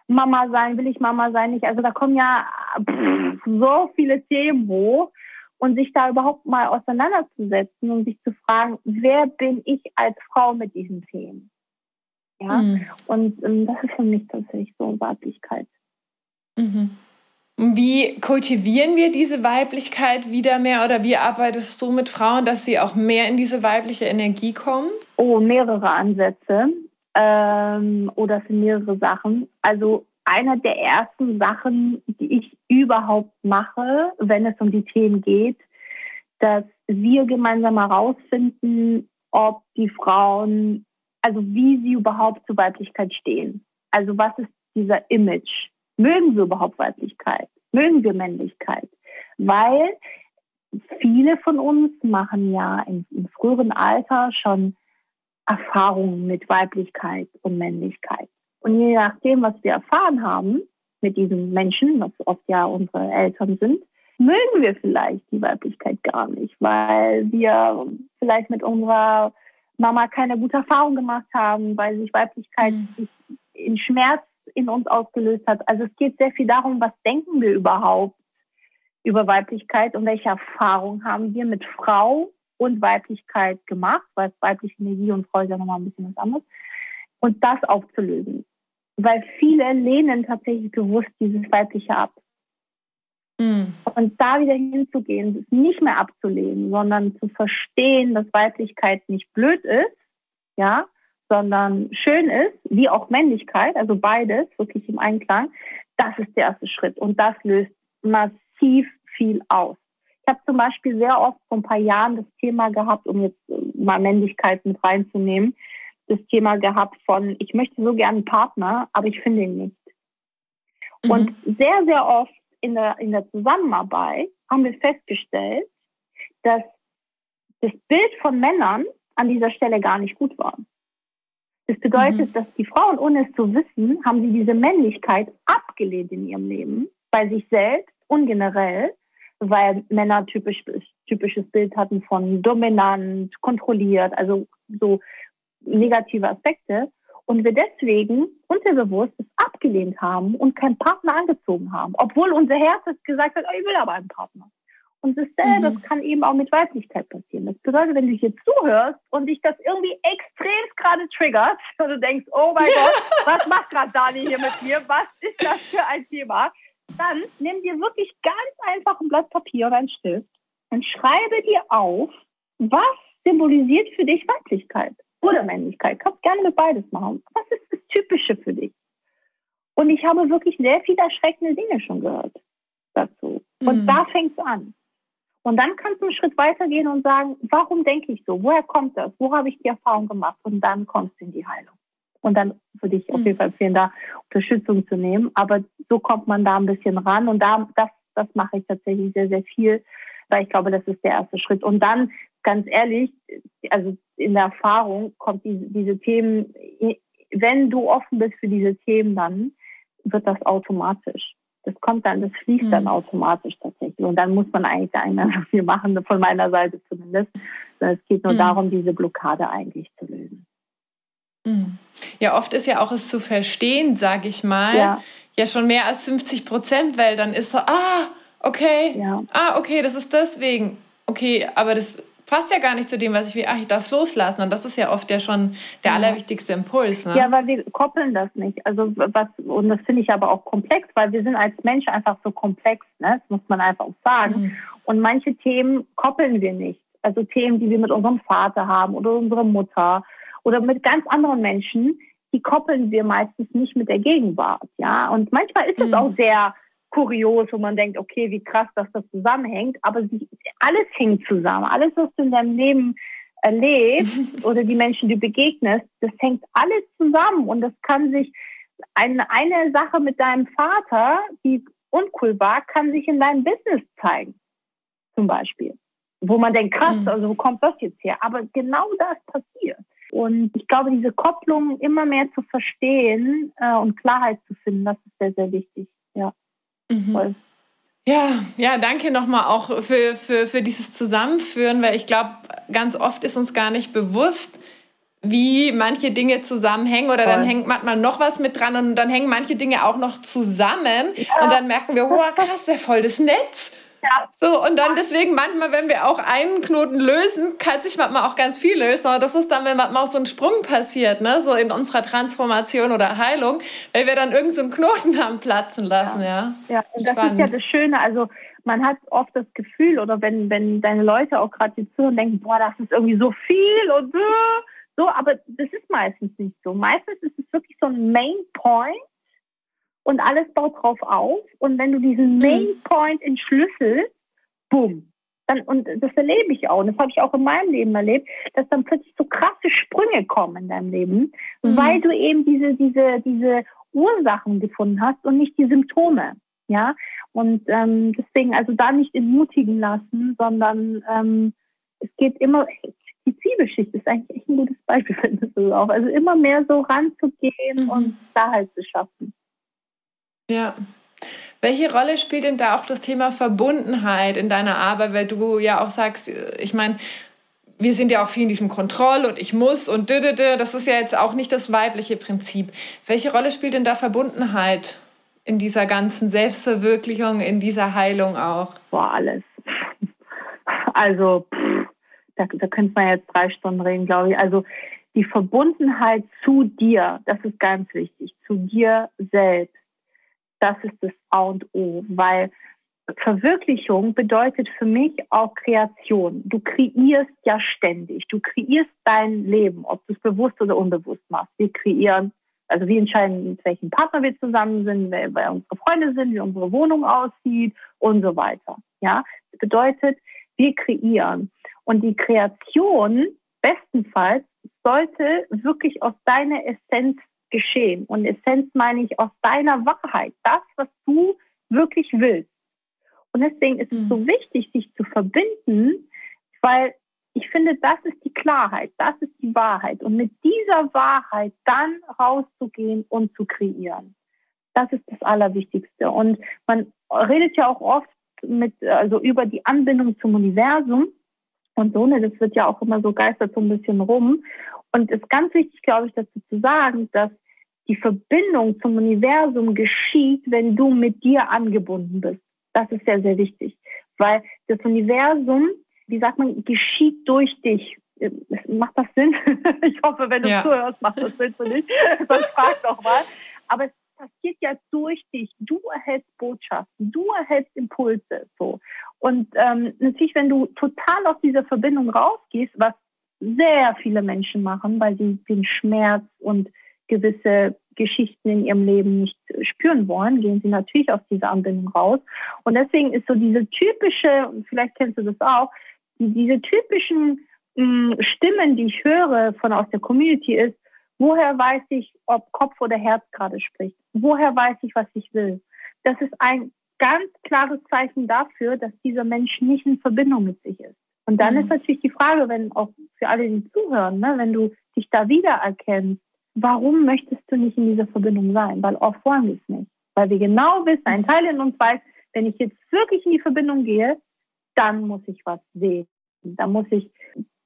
Mama sein, will ich Mama sein, nicht. Also da kommen ja pff, so viele Themen hoch und sich da überhaupt mal auseinanderzusetzen und sich zu fragen, wer bin ich als Frau mit diesen Themen? Ja, mhm. und ähm, das ist für mich tatsächlich so Weiblichkeit. Mhm. Wie kultivieren wir diese Weiblichkeit wieder mehr oder wie arbeitest du mit Frauen, dass sie auch mehr in diese weibliche Energie kommen? Oh, mehrere Ansätze ähm, oder für mehrere Sachen. Also eine der ersten Sachen, die ich überhaupt mache, wenn es um die Themen geht, dass wir gemeinsam herausfinden, ob die Frauen, also wie sie überhaupt zur Weiblichkeit stehen. Also was ist dieser Image? Mögen wir überhaupt Weiblichkeit? Mögen wir Männlichkeit? Weil viele von uns machen ja im, im früheren Alter schon Erfahrungen mit Weiblichkeit und Männlichkeit. Und je nachdem, was wir erfahren haben mit diesen Menschen, was oft ja unsere Eltern sind, mögen wir vielleicht die Weiblichkeit gar nicht, weil wir vielleicht mit unserer Mama keine gute Erfahrung gemacht haben, weil sich Weiblichkeit mhm. in Schmerz in uns ausgelöst hat. Also es geht sehr viel darum, was denken wir überhaupt über Weiblichkeit und welche Erfahrungen haben wir mit Frau und Weiblichkeit gemacht, weil weibliche Energie und Frau ist ja nochmal ein bisschen was anderes. Und das aufzulösen weil viele lehnen tatsächlich bewusst dieses Weibliche ab. Mhm. Und da wieder hinzugehen, es nicht mehr abzulehnen, sondern zu verstehen, dass Weiblichkeit nicht blöd ist, ja, sondern schön ist, wie auch Männlichkeit, also beides wirklich im Einklang, das ist der erste Schritt. Und das löst massiv viel aus. Ich habe zum Beispiel sehr oft vor ein paar Jahren das Thema gehabt, um jetzt mal Männlichkeit mit reinzunehmen, das Thema gehabt von, ich möchte so gerne einen Partner, aber ich finde ihn nicht. Mhm. Und sehr, sehr oft in der, in der Zusammenarbeit haben wir festgestellt, dass das Bild von Männern an dieser Stelle gar nicht gut war. Das bedeutet, mhm. dass die Frauen, ohne es zu wissen, haben sie diese Männlichkeit abgelehnt in ihrem Leben, bei sich selbst und generell, weil Männer typisch, typisches Bild hatten von dominant, kontrolliert, also so negative Aspekte und wir deswegen unterbewusst es abgelehnt haben und keinen Partner angezogen haben, obwohl unser Herz es gesagt hat, oh, ich will aber einen Partner. Und dasselbe mhm. kann eben auch mit Weiblichkeit passieren. Das bedeutet, wenn du hier zuhörst und dich das irgendwie extrem gerade triggert und du denkst, oh mein Gott, was macht gerade Dani hier mit mir? Was ist das für ein Thema? Dann nimm dir wirklich ganz einfach ein Blatt Papier und einen Stift und schreibe dir auf, was symbolisiert für dich Weiblichkeit oder Männlichkeit. Kannst gerne mit beides machen. Was ist das Typische für dich? Und ich habe wirklich sehr viele erschreckende Dinge schon gehört dazu. Und mhm. da fängt es an. Und dann kannst du einen Schritt weitergehen und sagen, warum denke ich so? Woher kommt das? Wo habe ich die Erfahrung gemacht? Und dann kommst du in die Heilung. Und dann würde ich auf jeden Fall empfehlen, da Unterstützung zu nehmen. Aber so kommt man da ein bisschen ran. Und da, das, das mache ich tatsächlich sehr, sehr viel, weil ich glaube, das ist der erste Schritt. Und dann, ganz ehrlich, also in der Erfahrung kommt diese, diese Themen, wenn du offen bist für diese Themen, dann wird das automatisch. Das kommt dann, das fließt mhm. dann automatisch tatsächlich. Und dann muss man eigentlich gar nicht so viel machen, von meiner Seite zumindest. Es geht nur mhm. darum, diese Blockade eigentlich zu lösen. Mhm. Ja, oft ist ja auch es zu verstehen, sage ich mal, ja. ja. schon mehr als 50 Prozent, weil dann ist so, ah, okay, ja. ah, okay, das ist deswegen. Okay, aber das passt ja gar nicht zu dem, was ich will. Ach, ich darf es loslassen. Und das ist ja oft ja schon der allerwichtigste Impuls. Ne? Ja, weil wir koppeln das nicht. Also was, und das finde ich aber auch komplex, weil wir sind als Mensch einfach so komplex, ne? Das muss man einfach auch sagen. Mhm. Und manche Themen koppeln wir nicht. Also Themen, die wir mit unserem Vater haben oder unserer Mutter oder mit ganz anderen Menschen, die koppeln wir meistens nicht mit der Gegenwart. Ja, und manchmal ist es mhm. auch sehr kurios, wo man denkt, okay, wie krass, dass das zusammenhängt. Aber sie, alles hängt zusammen. Alles, was du in deinem Leben erlebst oder die Menschen, die du begegnest, das hängt alles zusammen. Und das kann sich, eine, eine Sache mit deinem Vater, die uncool war, kann sich in deinem Business zeigen. Zum Beispiel. Wo man denkt, krass, mhm. also wo kommt das jetzt her? Aber genau das passiert. Und ich glaube, diese Kopplung immer mehr zu verstehen äh, und Klarheit zu finden, das ist sehr, sehr wichtig. Ja. Mhm. Ja, ja, danke nochmal auch für, für, für dieses Zusammenführen, weil ich glaube, ganz oft ist uns gar nicht bewusst, wie manche Dinge zusammenhängen oder Voll. dann hängt manchmal noch was mit dran und dann hängen manche Dinge auch noch zusammen ja. und dann merken wir, wow, krass, der voll das Netz. Ja. So, und dann deswegen manchmal, wenn wir auch einen Knoten lösen, kann sich manchmal auch ganz viel lösen. Aber das ist dann, wenn manchmal auch so ein Sprung passiert, ne? so in unserer Transformation oder Heilung, weil wir dann irgendeinen so Knoten haben platzen lassen. Ja, ja. ja. und das ist ja das Schöne. Also, man hat oft das Gefühl, oder wenn, wenn deine Leute auch gerade die zuhören, denken, boah, das ist irgendwie so viel und so, aber das ist meistens nicht so. Meistens ist es wirklich so ein Main Point und alles baut drauf auf. Und wenn du diesen mhm. Main Point entschlüsselst, bumm. Dann, und das erlebe ich auch, und das habe ich auch in meinem Leben erlebt, dass dann plötzlich so krasse Sprünge kommen in deinem Leben, mhm. weil du eben diese, diese, diese Ursachen gefunden hast und nicht die Symptome. Ja, und ähm, deswegen also da nicht entmutigen lassen, sondern ähm, es geht immer, die Zwiebelschicht ist eigentlich echt ein gutes Beispiel, findest du auch. Also immer mehr so ranzugehen mhm. und Klarheit zu schaffen. Ja. Welche Rolle spielt denn da auch das Thema Verbundenheit in deiner Arbeit, weil du ja auch sagst, ich meine, wir sind ja auch viel in diesem Kontroll und ich muss und das ist ja jetzt auch nicht das weibliche Prinzip. Welche Rolle spielt denn da Verbundenheit in dieser ganzen Selbstverwirklichung, in dieser Heilung auch? Boah, alles. Also, pff, da, da könnte man jetzt drei Stunden reden, glaube ich. Also, die Verbundenheit zu dir, das ist ganz wichtig, zu dir selbst das ist das A und O, weil Verwirklichung bedeutet für mich auch Kreation. Du kreierst ja ständig. Du kreierst dein Leben, ob du es bewusst oder unbewusst machst. Wir kreieren, also wir entscheiden, mit welchem Partner wir zusammen sind, wer, wer unsere Freunde sind, wie unsere Wohnung aussieht und so weiter. Ja, das bedeutet, wir kreieren. Und die Kreation bestenfalls sollte wirklich aus deiner Essenz geschehen. Und Essenz meine ich aus deiner Wahrheit, das, was du wirklich willst. Und deswegen ist es so mhm. wichtig, sich zu verbinden, weil ich finde, das ist die Klarheit, das ist die Wahrheit. Und mit dieser Wahrheit dann rauszugehen und zu kreieren. Das ist das Allerwichtigste. Und man redet ja auch oft mit, also über die Anbindung zum Universum und so, ne, das wird ja auch immer so geistert so ein bisschen rum. Und es ist ganz wichtig, glaube ich, dazu zu sagen, dass die Verbindung zum Universum geschieht, wenn du mit dir angebunden bist. Das ist sehr, sehr wichtig, weil das Universum, wie sagt man, geschieht durch dich. Macht das Sinn? Ich hoffe, wenn du ja. zuhörst, macht das Sinn für dich. Sonst frag doch mal. Aber es passiert ja durch dich. Du erhältst Botschaften, du erhältst Impulse. So. Und ähm, natürlich, wenn du total aus dieser Verbindung rausgehst, was sehr viele Menschen machen, weil sie den Schmerz und gewisse Geschichten in ihrem Leben nicht spüren wollen, gehen sie natürlich aus dieser Anbindung raus. Und deswegen ist so diese typische, vielleicht kennst du das auch, die, diese typischen mh, hm, Stimmen, die ich höre von aus der Community ist, woher weiß ich, ob Kopf oder Herz gerade spricht? Woher weiß ich, was ich will? Das ist ein ganz klares Zeichen dafür, dass dieser Mensch nicht in Verbindung mit sich ist. Und dann mhm. ist natürlich die Frage, wenn auch für alle, die zuhören, ne, wenn du dich da wiedererkennst, warum möchtest du nicht in dieser Verbindung sein? Weil oft wollen wir es nicht. Weil wir genau wissen, ein Teil in uns weiß, wenn ich jetzt wirklich in die Verbindung gehe, dann muss ich was sehen. Da muss ich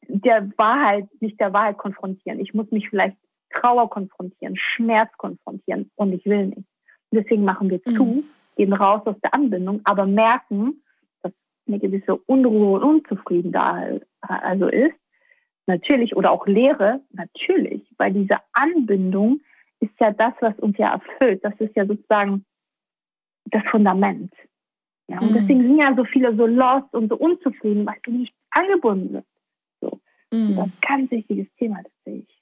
der Wahrheit, nicht der Wahrheit konfrontieren. Ich muss mich vielleicht Trauer konfrontieren, Schmerz konfrontieren und ich will nicht. deswegen machen wir zu, mhm. gehen raus aus der Anbindung, aber merken, dass eine gewisse Unruhe und Unzufriedenheit also ist. Natürlich, oder auch Leere, natürlich, weil diese Anbindung ist ja das, was uns ja erfüllt. Das ist ja sozusagen das Fundament. Ja, und mhm. deswegen sind ja so viele so lost und so unzufrieden, weil sie nicht angebunden sind. So. Mhm. Das ist ein ganz wichtiges Thema, das sehe ich.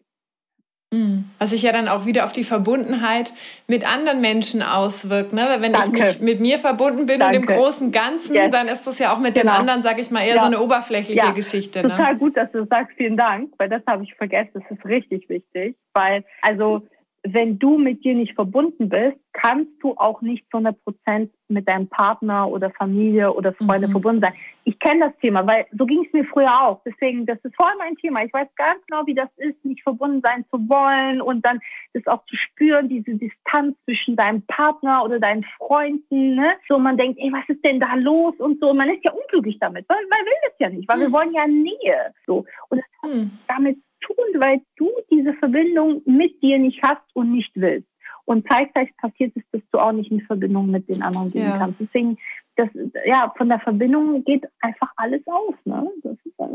Was sich ja dann auch wieder auf die Verbundenheit mit anderen Menschen auswirkt. Ne? Weil wenn Danke. ich nicht mit mir verbunden bin Danke. und im großen Ganzen, yes. dann ist das ja auch mit genau. den anderen, sage ich mal, eher ja. so eine oberflächliche ja. Geschichte. Ne? Total gut, dass du sagst, vielen Dank, weil das habe ich vergessen. Das ist richtig wichtig. Weil, also wenn du mit dir nicht verbunden bist, kannst du auch nicht zu 100 Prozent mit deinem Partner oder Familie oder Freunde mhm. verbunden sein. Ich kenne das Thema, weil so ging es mir früher auch. Deswegen, das ist voll mein Thema. Ich weiß ganz genau, wie das ist, nicht verbunden sein zu wollen und dann das auch zu spüren, diese Distanz zwischen deinem Partner oder deinen Freunden. Ne? So, man denkt, ey, was ist denn da los und so. Man ist ja unglücklich damit, weil man will das ja nicht, weil mhm. wir wollen ja Nähe. So. Und das hat mhm. damit tun, weil du diese Verbindung mit dir nicht hast und nicht willst. Und zeitgleich passiert es, dass du auch nicht in Verbindung mit den anderen gehen ja. kannst. Deswegen, das, ja, von der Verbindung geht einfach alles aus. Ne? Das ist dann,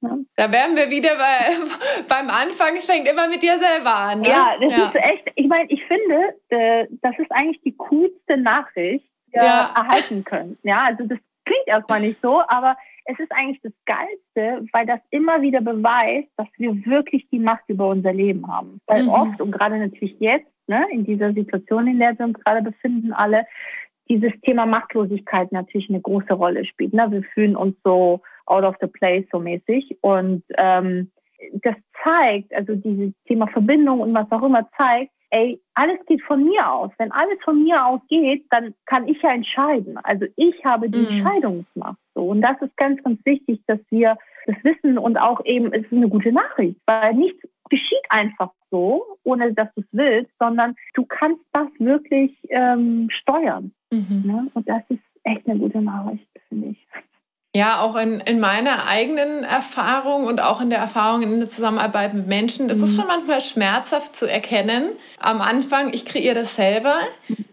ne? Da wären wir wieder bei, beim Anfang. Es fängt immer mit dir selber an. Ne? Ja, das ja. ist echt, ich meine, ich finde, äh, das ist eigentlich die coolste Nachricht, die wir ja. erhalten können. Ja, also das klingt erstmal nicht so, aber es ist eigentlich das Geilste, weil das immer wieder beweist, dass wir wirklich die Macht über unser Leben haben. Weil mhm. oft und gerade natürlich jetzt, ne, in dieser Situation, in der wir uns gerade befinden, alle, dieses Thema Machtlosigkeit natürlich eine große Rolle spielt. Ne? Wir fühlen uns so out of the place so mäßig. Und ähm, das zeigt, also dieses Thema Verbindung und was auch immer zeigt, ey, alles geht von mir aus. Wenn alles von mir aus geht, dann kann ich ja entscheiden. Also ich habe die mhm. Entscheidungsmacht. So. Und das ist ganz, ganz wichtig, dass wir das wissen und auch eben, es ist eine gute Nachricht, weil nichts geschieht einfach so, ohne dass du es willst, sondern du kannst das wirklich ähm, steuern. Mhm. Ne? Und das ist echt eine gute Nachricht, finde ich. Ja, auch in, in meiner eigenen Erfahrung und auch in der Erfahrung in der Zusammenarbeit mit Menschen ist es mhm. schon manchmal schmerzhaft zu erkennen. Am Anfang, ich kreiere das selber.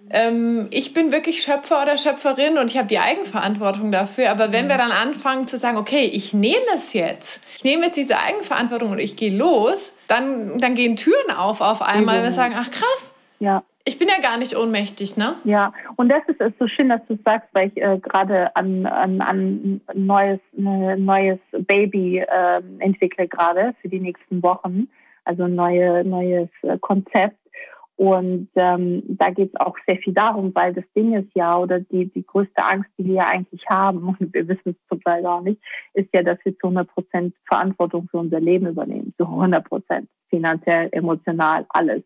Ähm, ich bin wirklich Schöpfer oder Schöpferin und ich habe die Eigenverantwortung dafür. Aber wenn wir mhm. dann anfangen zu sagen, okay, ich nehme es jetzt, ich nehme jetzt diese Eigenverantwortung und ich gehe los, dann, dann gehen Türen auf auf einmal. Mhm. Wir sagen, ach krass. Ja ich bin ja gar nicht ohnmächtig, ne? Ja, und das ist, ist so schön, dass du sagst, weil ich äh, gerade an, an, an neues, ne, neues Baby äh, entwickle gerade für die nächsten Wochen. Also ein neue, neues äh, Konzept. Und ähm, da geht es auch sehr viel darum, weil das Ding ist ja, oder die, die größte Angst, die wir ja eigentlich haben, und wir wissen es zum Teil gar nicht, ist ja, dass wir zu 100 Prozent Verantwortung für unser Leben übernehmen. Zu 100 Prozent. Finanziell, emotional, alles.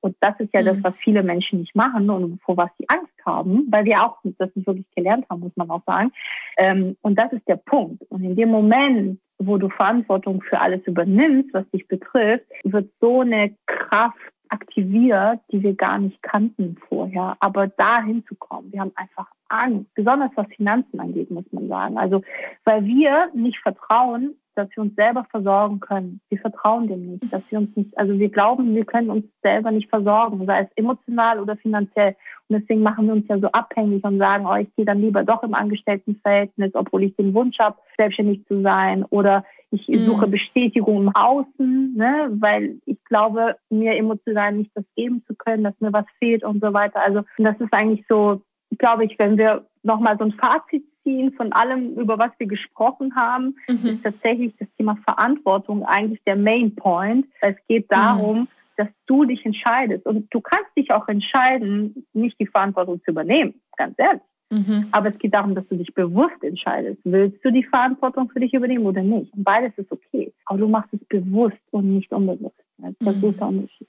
Und das ist ja mhm. das, was viele Menschen nicht machen und vor was sie Angst haben, weil wir auch das nicht wirklich gelernt haben, muss man auch sagen. Ähm, und das ist der Punkt. Und in dem Moment, wo du Verantwortung für alles übernimmst, was dich betrifft, wird so eine Kraft aktiviert, die wir gar nicht kannten vorher. Aber da hinzukommen, wir haben einfach Angst, besonders was Finanzen angeht, muss man sagen. Also, weil wir nicht vertrauen, dass wir uns selber versorgen können. Wir vertrauen dem nicht, dass wir uns nicht, also wir glauben, wir können uns selber nicht versorgen, sei es emotional oder finanziell. Und deswegen machen wir uns ja so abhängig und sagen, oh, ich gehe dann lieber doch im Angestelltenverhältnis, obwohl ich den Wunsch habe, selbstständig zu sein. Oder ich mhm. suche Bestätigung im Außen, ne, weil ich glaube, mir emotional nicht das geben zu können, dass mir was fehlt und so weiter. Also das ist eigentlich so, glaube ich, wenn wir nochmal so ein Fazit ziehen von allem, über was wir gesprochen haben, mhm. ist tatsächlich das Thema Verantwortung eigentlich der Main Point. Es geht darum, mhm. dass du dich entscheidest. Und du kannst dich auch entscheiden, nicht die Verantwortung zu übernehmen, ganz ehrlich. Mhm. Aber es geht darum, dass du dich bewusst entscheidest. Willst du die Verantwortung für dich übernehmen oder nicht? Und beides ist okay. Aber du machst es bewusst und nicht unbewusst. Das ist ein großer Unterschied.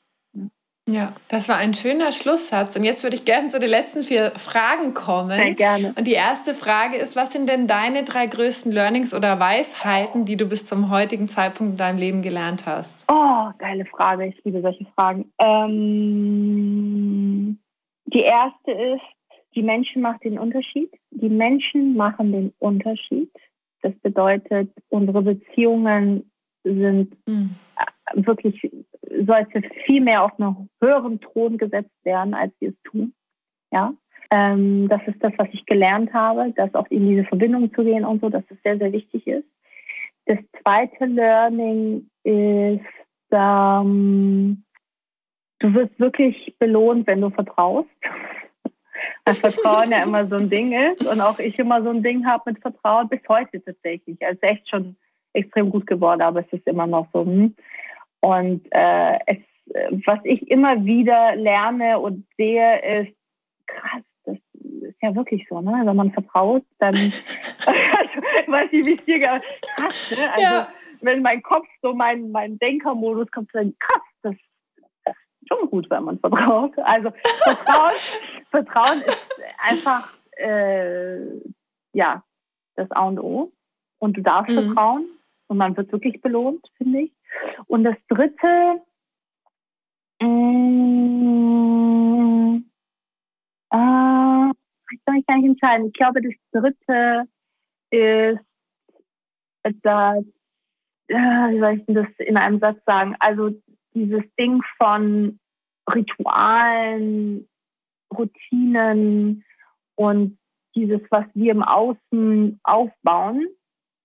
Ja, das war ein schöner Schlusssatz. Und jetzt würde ich gerne zu den letzten vier Fragen kommen. Sehr gerne. Und die erste Frage ist, was sind denn deine drei größten Learnings oder Weisheiten, die du bis zum heutigen Zeitpunkt in deinem Leben gelernt hast? Oh, geile Frage. Ich liebe solche Fragen. Ähm, Die erste ist, die Menschen machen den Unterschied. Die Menschen machen den Unterschied. Das bedeutet, unsere Beziehungen sind mhm. Wirklich, sollte viel mehr auf einen höheren Thron gesetzt werden, als sie es tun. Ja. Ähm, das ist das, was ich gelernt habe, dass auch in diese Verbindung zu gehen und so, dass es sehr, sehr wichtig ist. Das zweite Learning ist, ähm, du wirst wirklich belohnt, wenn du vertraust. Weil Vertrauen ja immer so ein Ding ist und auch ich immer so ein Ding habe mit Vertrauen bis heute tatsächlich. Also echt schon extrem gut geworden, aber es ist immer noch so. Hm. Und äh, es, was ich immer wieder lerne und sehe, ist krass. Das ist ja wirklich so, ne? Wenn man vertraut, dann also, weiß ich, wie es dir krass, ne? Also ja. wenn mein Kopf so mein, mein Denkermodus kommt, dann krass, das, das ist schon gut, wenn man vertraut. Also Vertrauen, Vertrauen ist einfach äh, ja das A und O. Und du darfst mhm. vertrauen und man wird wirklich belohnt, finde ich. Und das dritte, mm, äh, ich kann mich gar nicht entscheiden. Ich glaube, das dritte ist, dass, äh, wie soll ich das in einem Satz sagen? Also dieses Ding von Ritualen, Routinen und dieses, was wir im Außen aufbauen,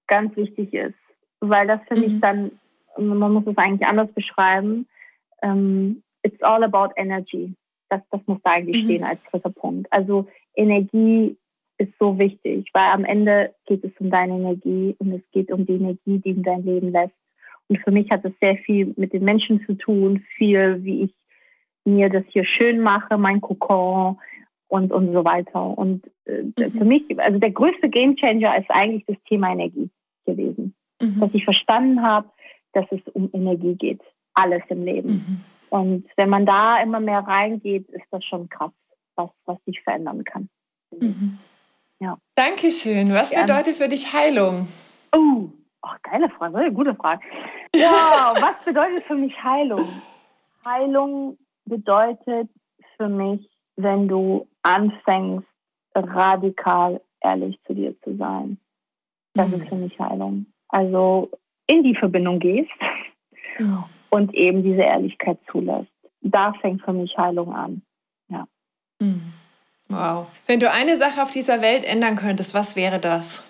ganz wichtig ist weil das finde mhm. ich dann, man muss es eigentlich anders beschreiben. Ähm, it's all about energy. Das, das muss da eigentlich mhm. stehen als dritter Punkt. Also Energie ist so wichtig, weil am Ende geht es um deine Energie und es geht um die Energie, die in dein Leben lässt. Und für mich hat es sehr viel mit den Menschen zu tun, viel, wie ich mir das hier schön mache, mein Kokon und, und so weiter. Und äh, mhm. für mich, also der größte Gamechanger ist eigentlich das Thema Energie gewesen mhm. dass ich verstanden habe, dass es um Energie geht. Alles im Leben. Mhm. Und wenn man da immer mehr reingeht, ist das schon krass, was, was sich verändern kann. Mhm. Ja. Dankeschön. Was Gerne. bedeutet für dich Heilung? Oh, oh geile Frage, gute Frage. Ja, was bedeutet für mich Heilung? Heilung bedeutet für mich, wenn du anfängst, radikal ehrlich zu dir zu sein. Das mhm. ist für mich Heilung. Also in die Verbindung gehst ja. und eben diese Ehrlichkeit zulässt. Da fängt für mich Heilung an. Ja. Mhm. Wow. Wenn du eine Sache auf dieser Welt ändern könntest, was wäre das?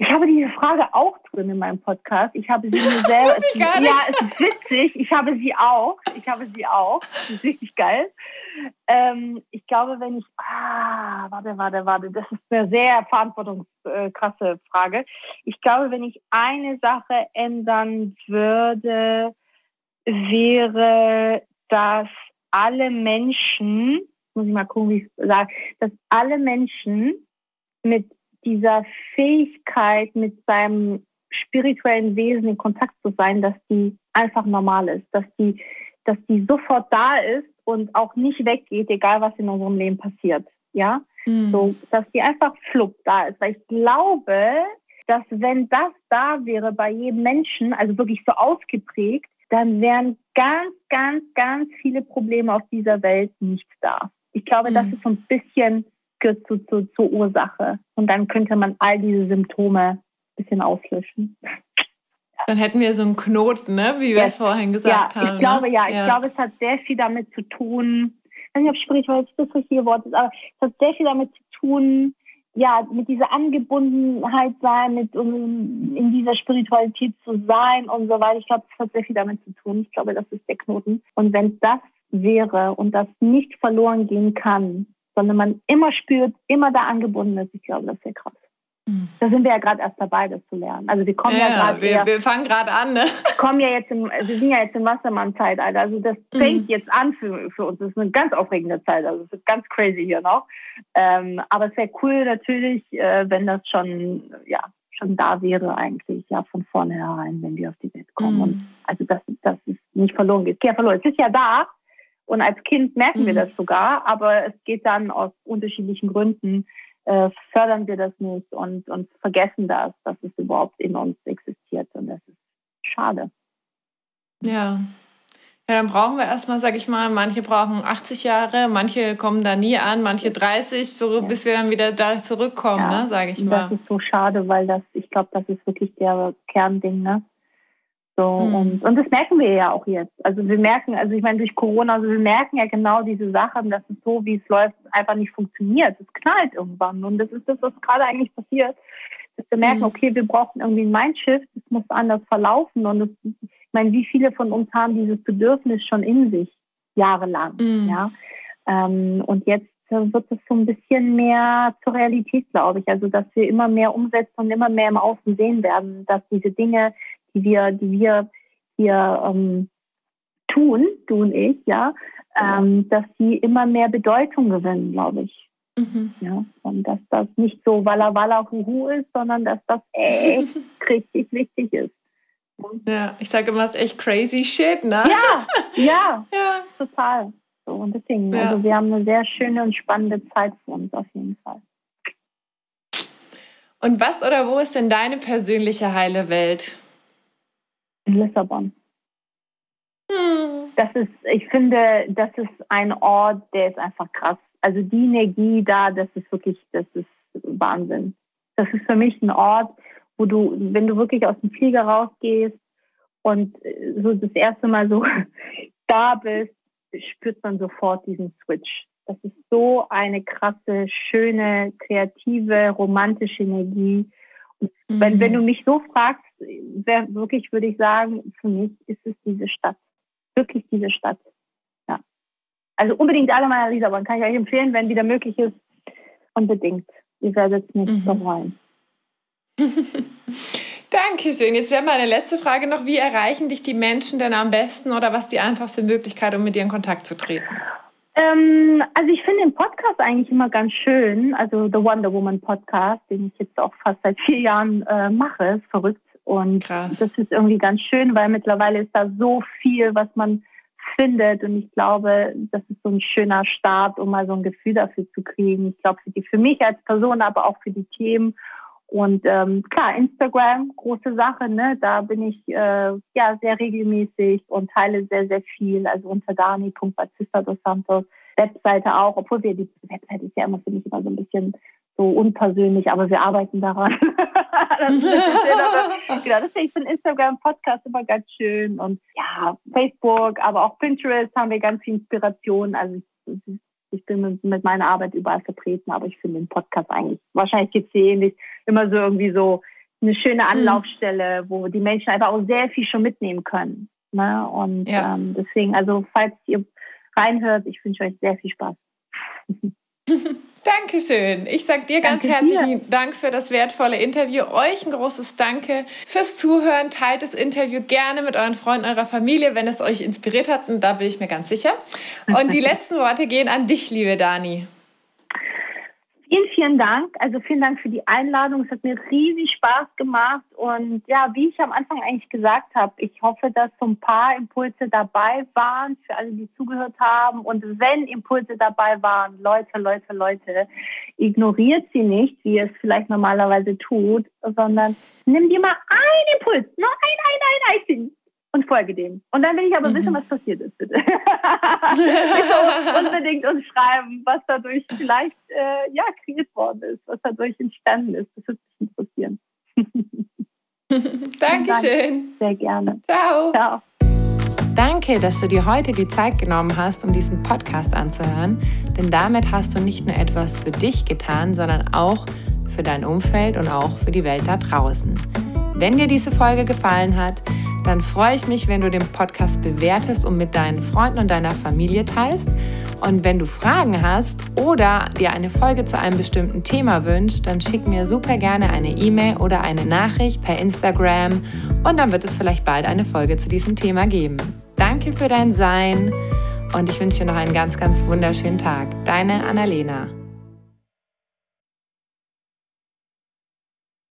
Ich habe diese Frage auch drin in meinem Podcast. Ich habe sie mir selber. ja, es ist witzig. Ich habe sie auch. Ich habe sie auch. Das ist richtig geil. Ähm, ich glaube, wenn ich. Ah, warte, warte, warte. Das ist eine sehr verantwortungskrasse Frage. Ich glaube, wenn ich eine Sache ändern würde, wäre, dass alle Menschen, muss ich mal gucken, wie ich sage, dass alle Menschen mit dieser Fähigkeit, mit seinem spirituellen Wesen in Kontakt zu sein, dass die einfach normal ist, dass die, dass die sofort da ist und auch nicht weggeht, egal was in unserem Leben passiert. Ja, mhm. so, dass die einfach flupp da ist. Weil ich glaube, dass wenn das da wäre bei jedem Menschen, also wirklich so ausgeprägt, dann wären ganz, ganz, ganz viele Probleme auf dieser Welt nicht da. Ich glaube, mhm. das ist so ein bisschen zu, zu, zur Ursache. Und dann könnte man all diese Symptome ein bisschen auslöschen. Dann hätten wir so einen Knoten, ne? wie wir es vorhin gesagt ja, haben. Ich glaube, ne? ja, ich ja. glaube, es hat sehr viel damit zu tun, ich weiß nicht, ob Spiritualität das richtige Wort ist, aber es hat sehr viel damit zu tun, ja, mit dieser Angebundenheit sein, mit um, in dieser Spiritualität zu sein und so weiter. Ich glaube, es hat sehr viel damit zu tun. Ich glaube, das ist der Knoten. Und wenn das wäre und das nicht verloren gehen kann, sondern man immer spürt, immer da angebunden ist. Ich glaube, das ist sehr krass. Mhm. Da sind wir ja gerade erst dabei, das zu lernen. Also wir kommen ja, ja gerade. Wir, wir, fangen gerade an, ne? Kommen ja jetzt im, wir sind ja jetzt im Wassermann-Zeitalter. Also das mhm. fängt jetzt an für, für uns. Das ist eine ganz aufregende Zeit. Also es ist ganz crazy hier noch. Ähm, aber es wäre cool natürlich, äh, wenn das schon, ja, schon da wäre eigentlich, ja, von vornherein, wenn wir auf die Welt kommen. Mhm. Und also dass, dass es nicht verloren geht ja verloren. Es ist ja da, und als Kind merken mhm. wir das sogar, aber es geht dann aus unterschiedlichen Gründen, äh, fördern wir das nicht und, und vergessen das, dass es überhaupt in uns existiert. Und das ist schade. Ja. Ja, dann brauchen wir erstmal, sag ich mal, manche brauchen 80 Jahre, manche kommen da nie an, manche 30, so ja. bis wir dann wieder da zurückkommen, ja, ne, sage ich mal. Das ist so schade, weil das, ich glaube, das ist wirklich der Kernding, ne? So, mhm. und, und das merken wir ja auch jetzt. Also wir merken, also ich meine, durch Corona, also wir merken ja genau diese Sachen, dass es so, wie es läuft, einfach nicht funktioniert. Es knallt irgendwann. Und das ist das, was gerade eigentlich passiert. Dass wir merken, mhm. okay, wir brauchen irgendwie ein Mindshift, es muss anders verlaufen. Und das, ich meine, wie viele von uns haben dieses Bedürfnis schon in sich, jahrelang, mhm. ja. Ähm, und jetzt wird es so ein bisschen mehr zur Realität, glaube ich. Also, dass wir immer mehr umsetzen und immer mehr im Außen sehen werden, dass diese Dinge, die wir, die wir hier ähm, tun, du und ich, ja, ähm, dass sie immer mehr Bedeutung gewinnen, glaube ich. Mhm. Ja, und dass das nicht so Walla Walla Huhu ist, sondern dass das echt richtig wichtig ist. Ja, ich sage immer, es ist echt crazy shit, ne? Ja, ja, ja. total. So, und deswegen, ja. also wir haben eine sehr schöne und spannende Zeit für uns auf jeden Fall. Und was oder wo ist denn deine persönliche heile Welt? In Lissabon. Hm. Das ist, ich finde, das ist ein Ort, der ist einfach krass. Also die Energie da, das ist wirklich, das ist Wahnsinn. Das ist für mich ein Ort, wo du, wenn du wirklich aus dem Flieger rausgehst und so das erste Mal so da bist, spürt man sofort diesen Switch. Das ist so eine krasse, schöne, kreative, romantische Energie. Mhm. Wenn, wenn du mich so fragst, wär, wirklich würde ich sagen, für mich ist es diese Stadt. Wirklich diese Stadt. Ja. Also unbedingt alle meiner Lissabon kann ich euch empfehlen, wenn wieder möglich ist. Unbedingt. Ihr werdet es nicht mhm. bereuen. Dankeschön. Jetzt wäre meine letzte Frage noch, wie erreichen dich die Menschen denn am besten oder was die einfachste Möglichkeit, um mit dir in Kontakt zu treten? Ähm, also ich finde den Podcast eigentlich immer ganz schön, also The Wonder Woman Podcast, den ich jetzt auch fast seit vier Jahren äh, mache, ist verrückt. Und Krass. das ist irgendwie ganz schön, weil mittlerweile ist da so viel, was man findet. Und ich glaube, das ist so ein schöner Start, um mal so ein Gefühl dafür zu kriegen. Ich glaube, für, die, für mich als Person, aber auch für die Themen. Und ähm, klar, Instagram, große Sache, ne? Da bin ich äh, ja sehr regelmäßig und teile sehr, sehr viel. Also unter dani.batista dos Santos. Webseite auch, obwohl wir die Webseite ist ja immer, finde ich, immer so ein bisschen so unpersönlich, aber wir arbeiten daran. das ist aber, genau, deswegen finde Instagram, Podcast immer ganz schön und ja, Facebook, aber auch Pinterest haben wir ganz viel Inspiration. Also ich, ich bin mit, meiner Arbeit überall vertreten, aber ich finde den Podcast eigentlich, wahrscheinlich geht es hier ähnlich, immer so irgendwie so eine schöne mhm. Anlaufstelle, wo die Menschen einfach auch sehr viel schon mitnehmen können. Ne? Und ja. ähm, deswegen, also falls ihr reinhört, ich wünsche euch sehr viel Spaß. Dankeschön. Ich sage dir ganz Danke herzlichen dir. Dank für das wertvolle Interview. Euch ein großes Danke fürs Zuhören. Teilt das Interview gerne mit euren Freunden, eurer Familie, wenn es euch inspiriert hat. Und da bin ich mir ganz sicher. Und die letzten Worte gehen an dich, liebe Dani. Vielen, vielen Dank. Also vielen Dank für die Einladung. Es hat mir riesig Spaß gemacht. Und ja, wie ich am Anfang eigentlich gesagt habe, ich hoffe, dass so ein paar Impulse dabei waren für alle, die zugehört haben. Und wenn Impulse dabei waren, Leute, Leute, Leute, ignoriert sie nicht, wie ihr es vielleicht normalerweise tut, sondern nimm dir mal einen Impuls, nur ein, ein, ein einzigen und folge dem. Und dann will ich aber mhm. wissen, was passiert ist, bitte. unbedingt uns schreiben, was dadurch vielleicht äh, ja, kreiert worden ist, was dadurch entstanden ist. Das würde mich interessieren. Dankeschön. Sehr gerne. Ciao. Ciao. Danke, dass du dir heute die Zeit genommen hast, um diesen Podcast anzuhören. Denn damit hast du nicht nur etwas für dich getan, sondern auch für dein Umfeld und auch für die Welt da draußen. Wenn dir diese Folge gefallen hat, dann freue ich mich, wenn du den Podcast bewertest und mit deinen Freunden und deiner Familie teilst. Und wenn du Fragen hast oder dir eine Folge zu einem bestimmten Thema wünschst, dann schick mir super gerne eine E-Mail oder eine Nachricht per Instagram und dann wird es vielleicht bald eine Folge zu diesem Thema geben. Danke für dein Sein und ich wünsche dir noch einen ganz, ganz wunderschönen Tag. Deine Annalena.